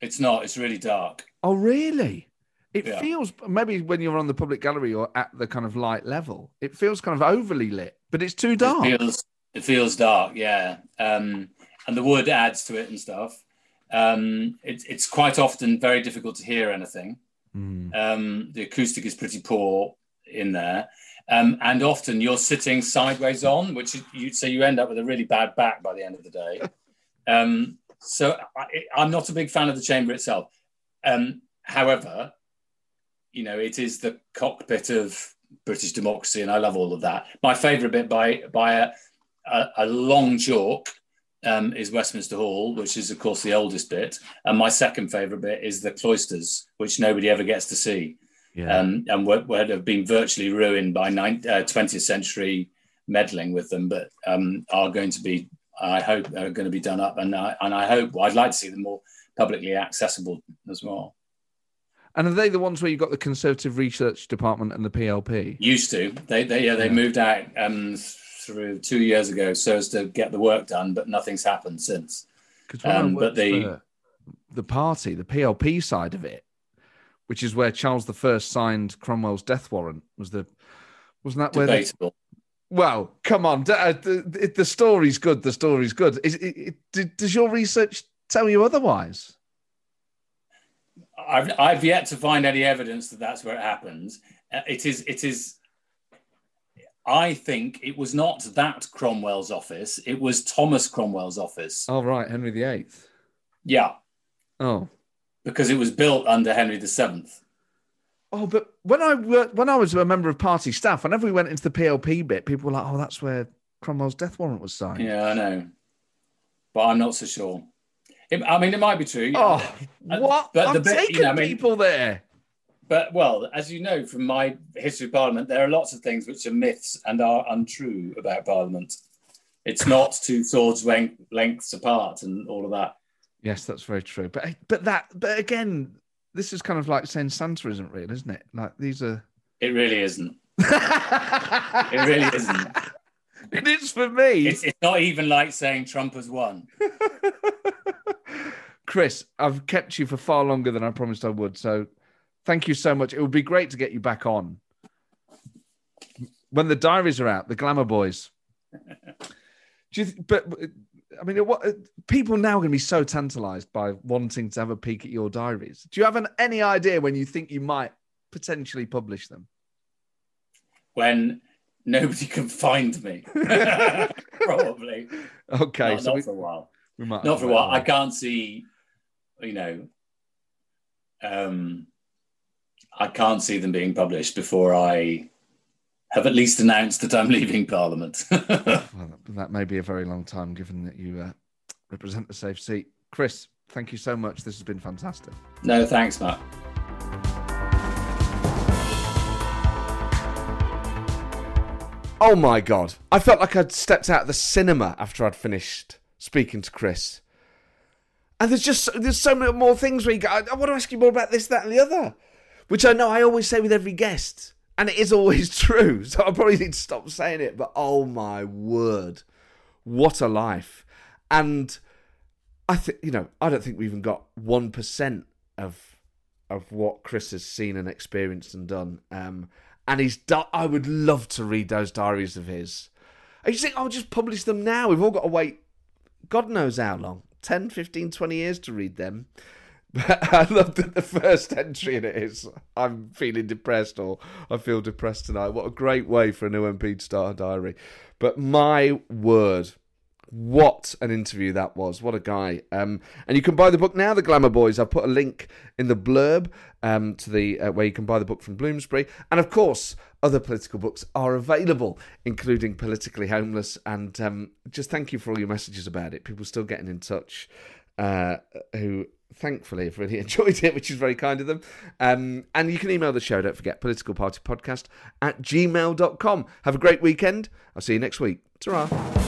It's not. It's really dark. Oh, really? It yeah. feels maybe when you're on the public gallery or at the kind of light level, it feels kind of overly lit, but it's too dark. It feels, it feels dark, yeah. Um, and the wood adds to it and stuff. Um, it, it's quite often very difficult to hear anything. Mm. Um, the acoustic is pretty poor in there. Um, and often you're sitting sideways on, which you so you end up with a really bad back by the end of the day. Um, so I, am not a big fan of the chamber itself. Um, however, you know, it is the cockpit of British democracy, and I love all of that. My favourite bit by by a, a, a long chalk um, is Westminster Hall, which is of course the oldest bit, and my second favourite bit is the cloisters, which nobody ever gets to see, yeah. um, and would have been virtually ruined by uh, twentieth uh, century meddling with them, but um, are going to be, I hope, are going to be done up, and I, and I hope I'd like to see them more publicly accessible as well. And are they the ones where you've got the Conservative Research Department and the PLP? Used to. They, they yeah, they yeah. moved out um, through two years ago so as to get the work done, but nothing's happened since. Um, but the the party, the PLP side of it, which is where Charles I signed Cromwell's death warrant, was the wasn't that Debatable. where? well, come on, uh, the, the, story's good. The story's good. Is, it, it, does your research tell you otherwise? I've, I've yet to find any evidence that that's where it happens. Uh, it is. It is. I think it was not that Cromwell's office. It was Thomas Cromwell's office. Oh right, Henry VIII. Yeah, Oh. because it was built under Henry VII. Oh, but when I wor- when I was a member of party staff, whenever we went into the PLP bit, people were like, "Oh, that's where Cromwell's death warrant was signed." Yeah, I know, but I'm not so sure. It, I mean, it might be true. Oh, Uh, what? but I'm the bit- taking you know, I mean- people there. But well, as you know from my history of Parliament, there are lots of things which are myths and are untrue about Parliament. It's not two swords length, lengths apart and all of that. Yes, that's very true. But but that but again, this is kind of like saying Santa isn't real, isn't it? Like these are. It really isn't. it really isn't. It is for me. It's, it's not even like saying Trump has won. Chris, I've kept you for far longer than I promised I would. So thank you so much. It would be great to get you back on. When the diaries are out, the Glamour Boys. Do you th- but I mean, what people now are going to be so tantalized by wanting to have a peek at your diaries. Do you have an, any idea when you think you might potentially publish them? When nobody can find me. Probably. Okay, not so not we, for a while. we might Not for a while. I can't see, you know, um, I can't see them being published before I have at least announced that I'm leaving Parliament. Well, that- that may be a very long time, given that you uh, represent the safe seat. Chris, thank you so much. This has been fantastic. no, thanks, Matt. Oh my god! I felt like I'd stepped out of the cinema after I'd finished speaking to Chris. And there's just there's so many more things where you go. I, I want to ask you more about this, that, and the other, which I know I always say with every guest, and it is always true. So I probably need to stop saying it. But oh my word, what a life! And I think you know I don't think we even got one percent of of what Chris has seen and experienced and done. Um, and he's done. I would love to read those diaries of his. And you think I'll just publish them now? We've all got to wait. God knows how long 10, 15, 20 years to read them. I love that the first entry in it is I'm feeling depressed or I feel depressed tonight. What a great way for a new MP to start a diary. But my word, what an interview that was. What a guy. Um, and you can buy the book now, The Glamour Boys. I've put a link in the blurb um, to the uh, where you can buy the book from Bloomsbury. And of course, other political books are available, including Politically Homeless. And um, just thank you for all your messages about it. People still getting in touch uh, who thankfully have really enjoyed it, which is very kind of them. Um, and you can email the show, don't forget, politicalpartypodcast at gmail.com. Have a great weekend. I'll see you next week. ta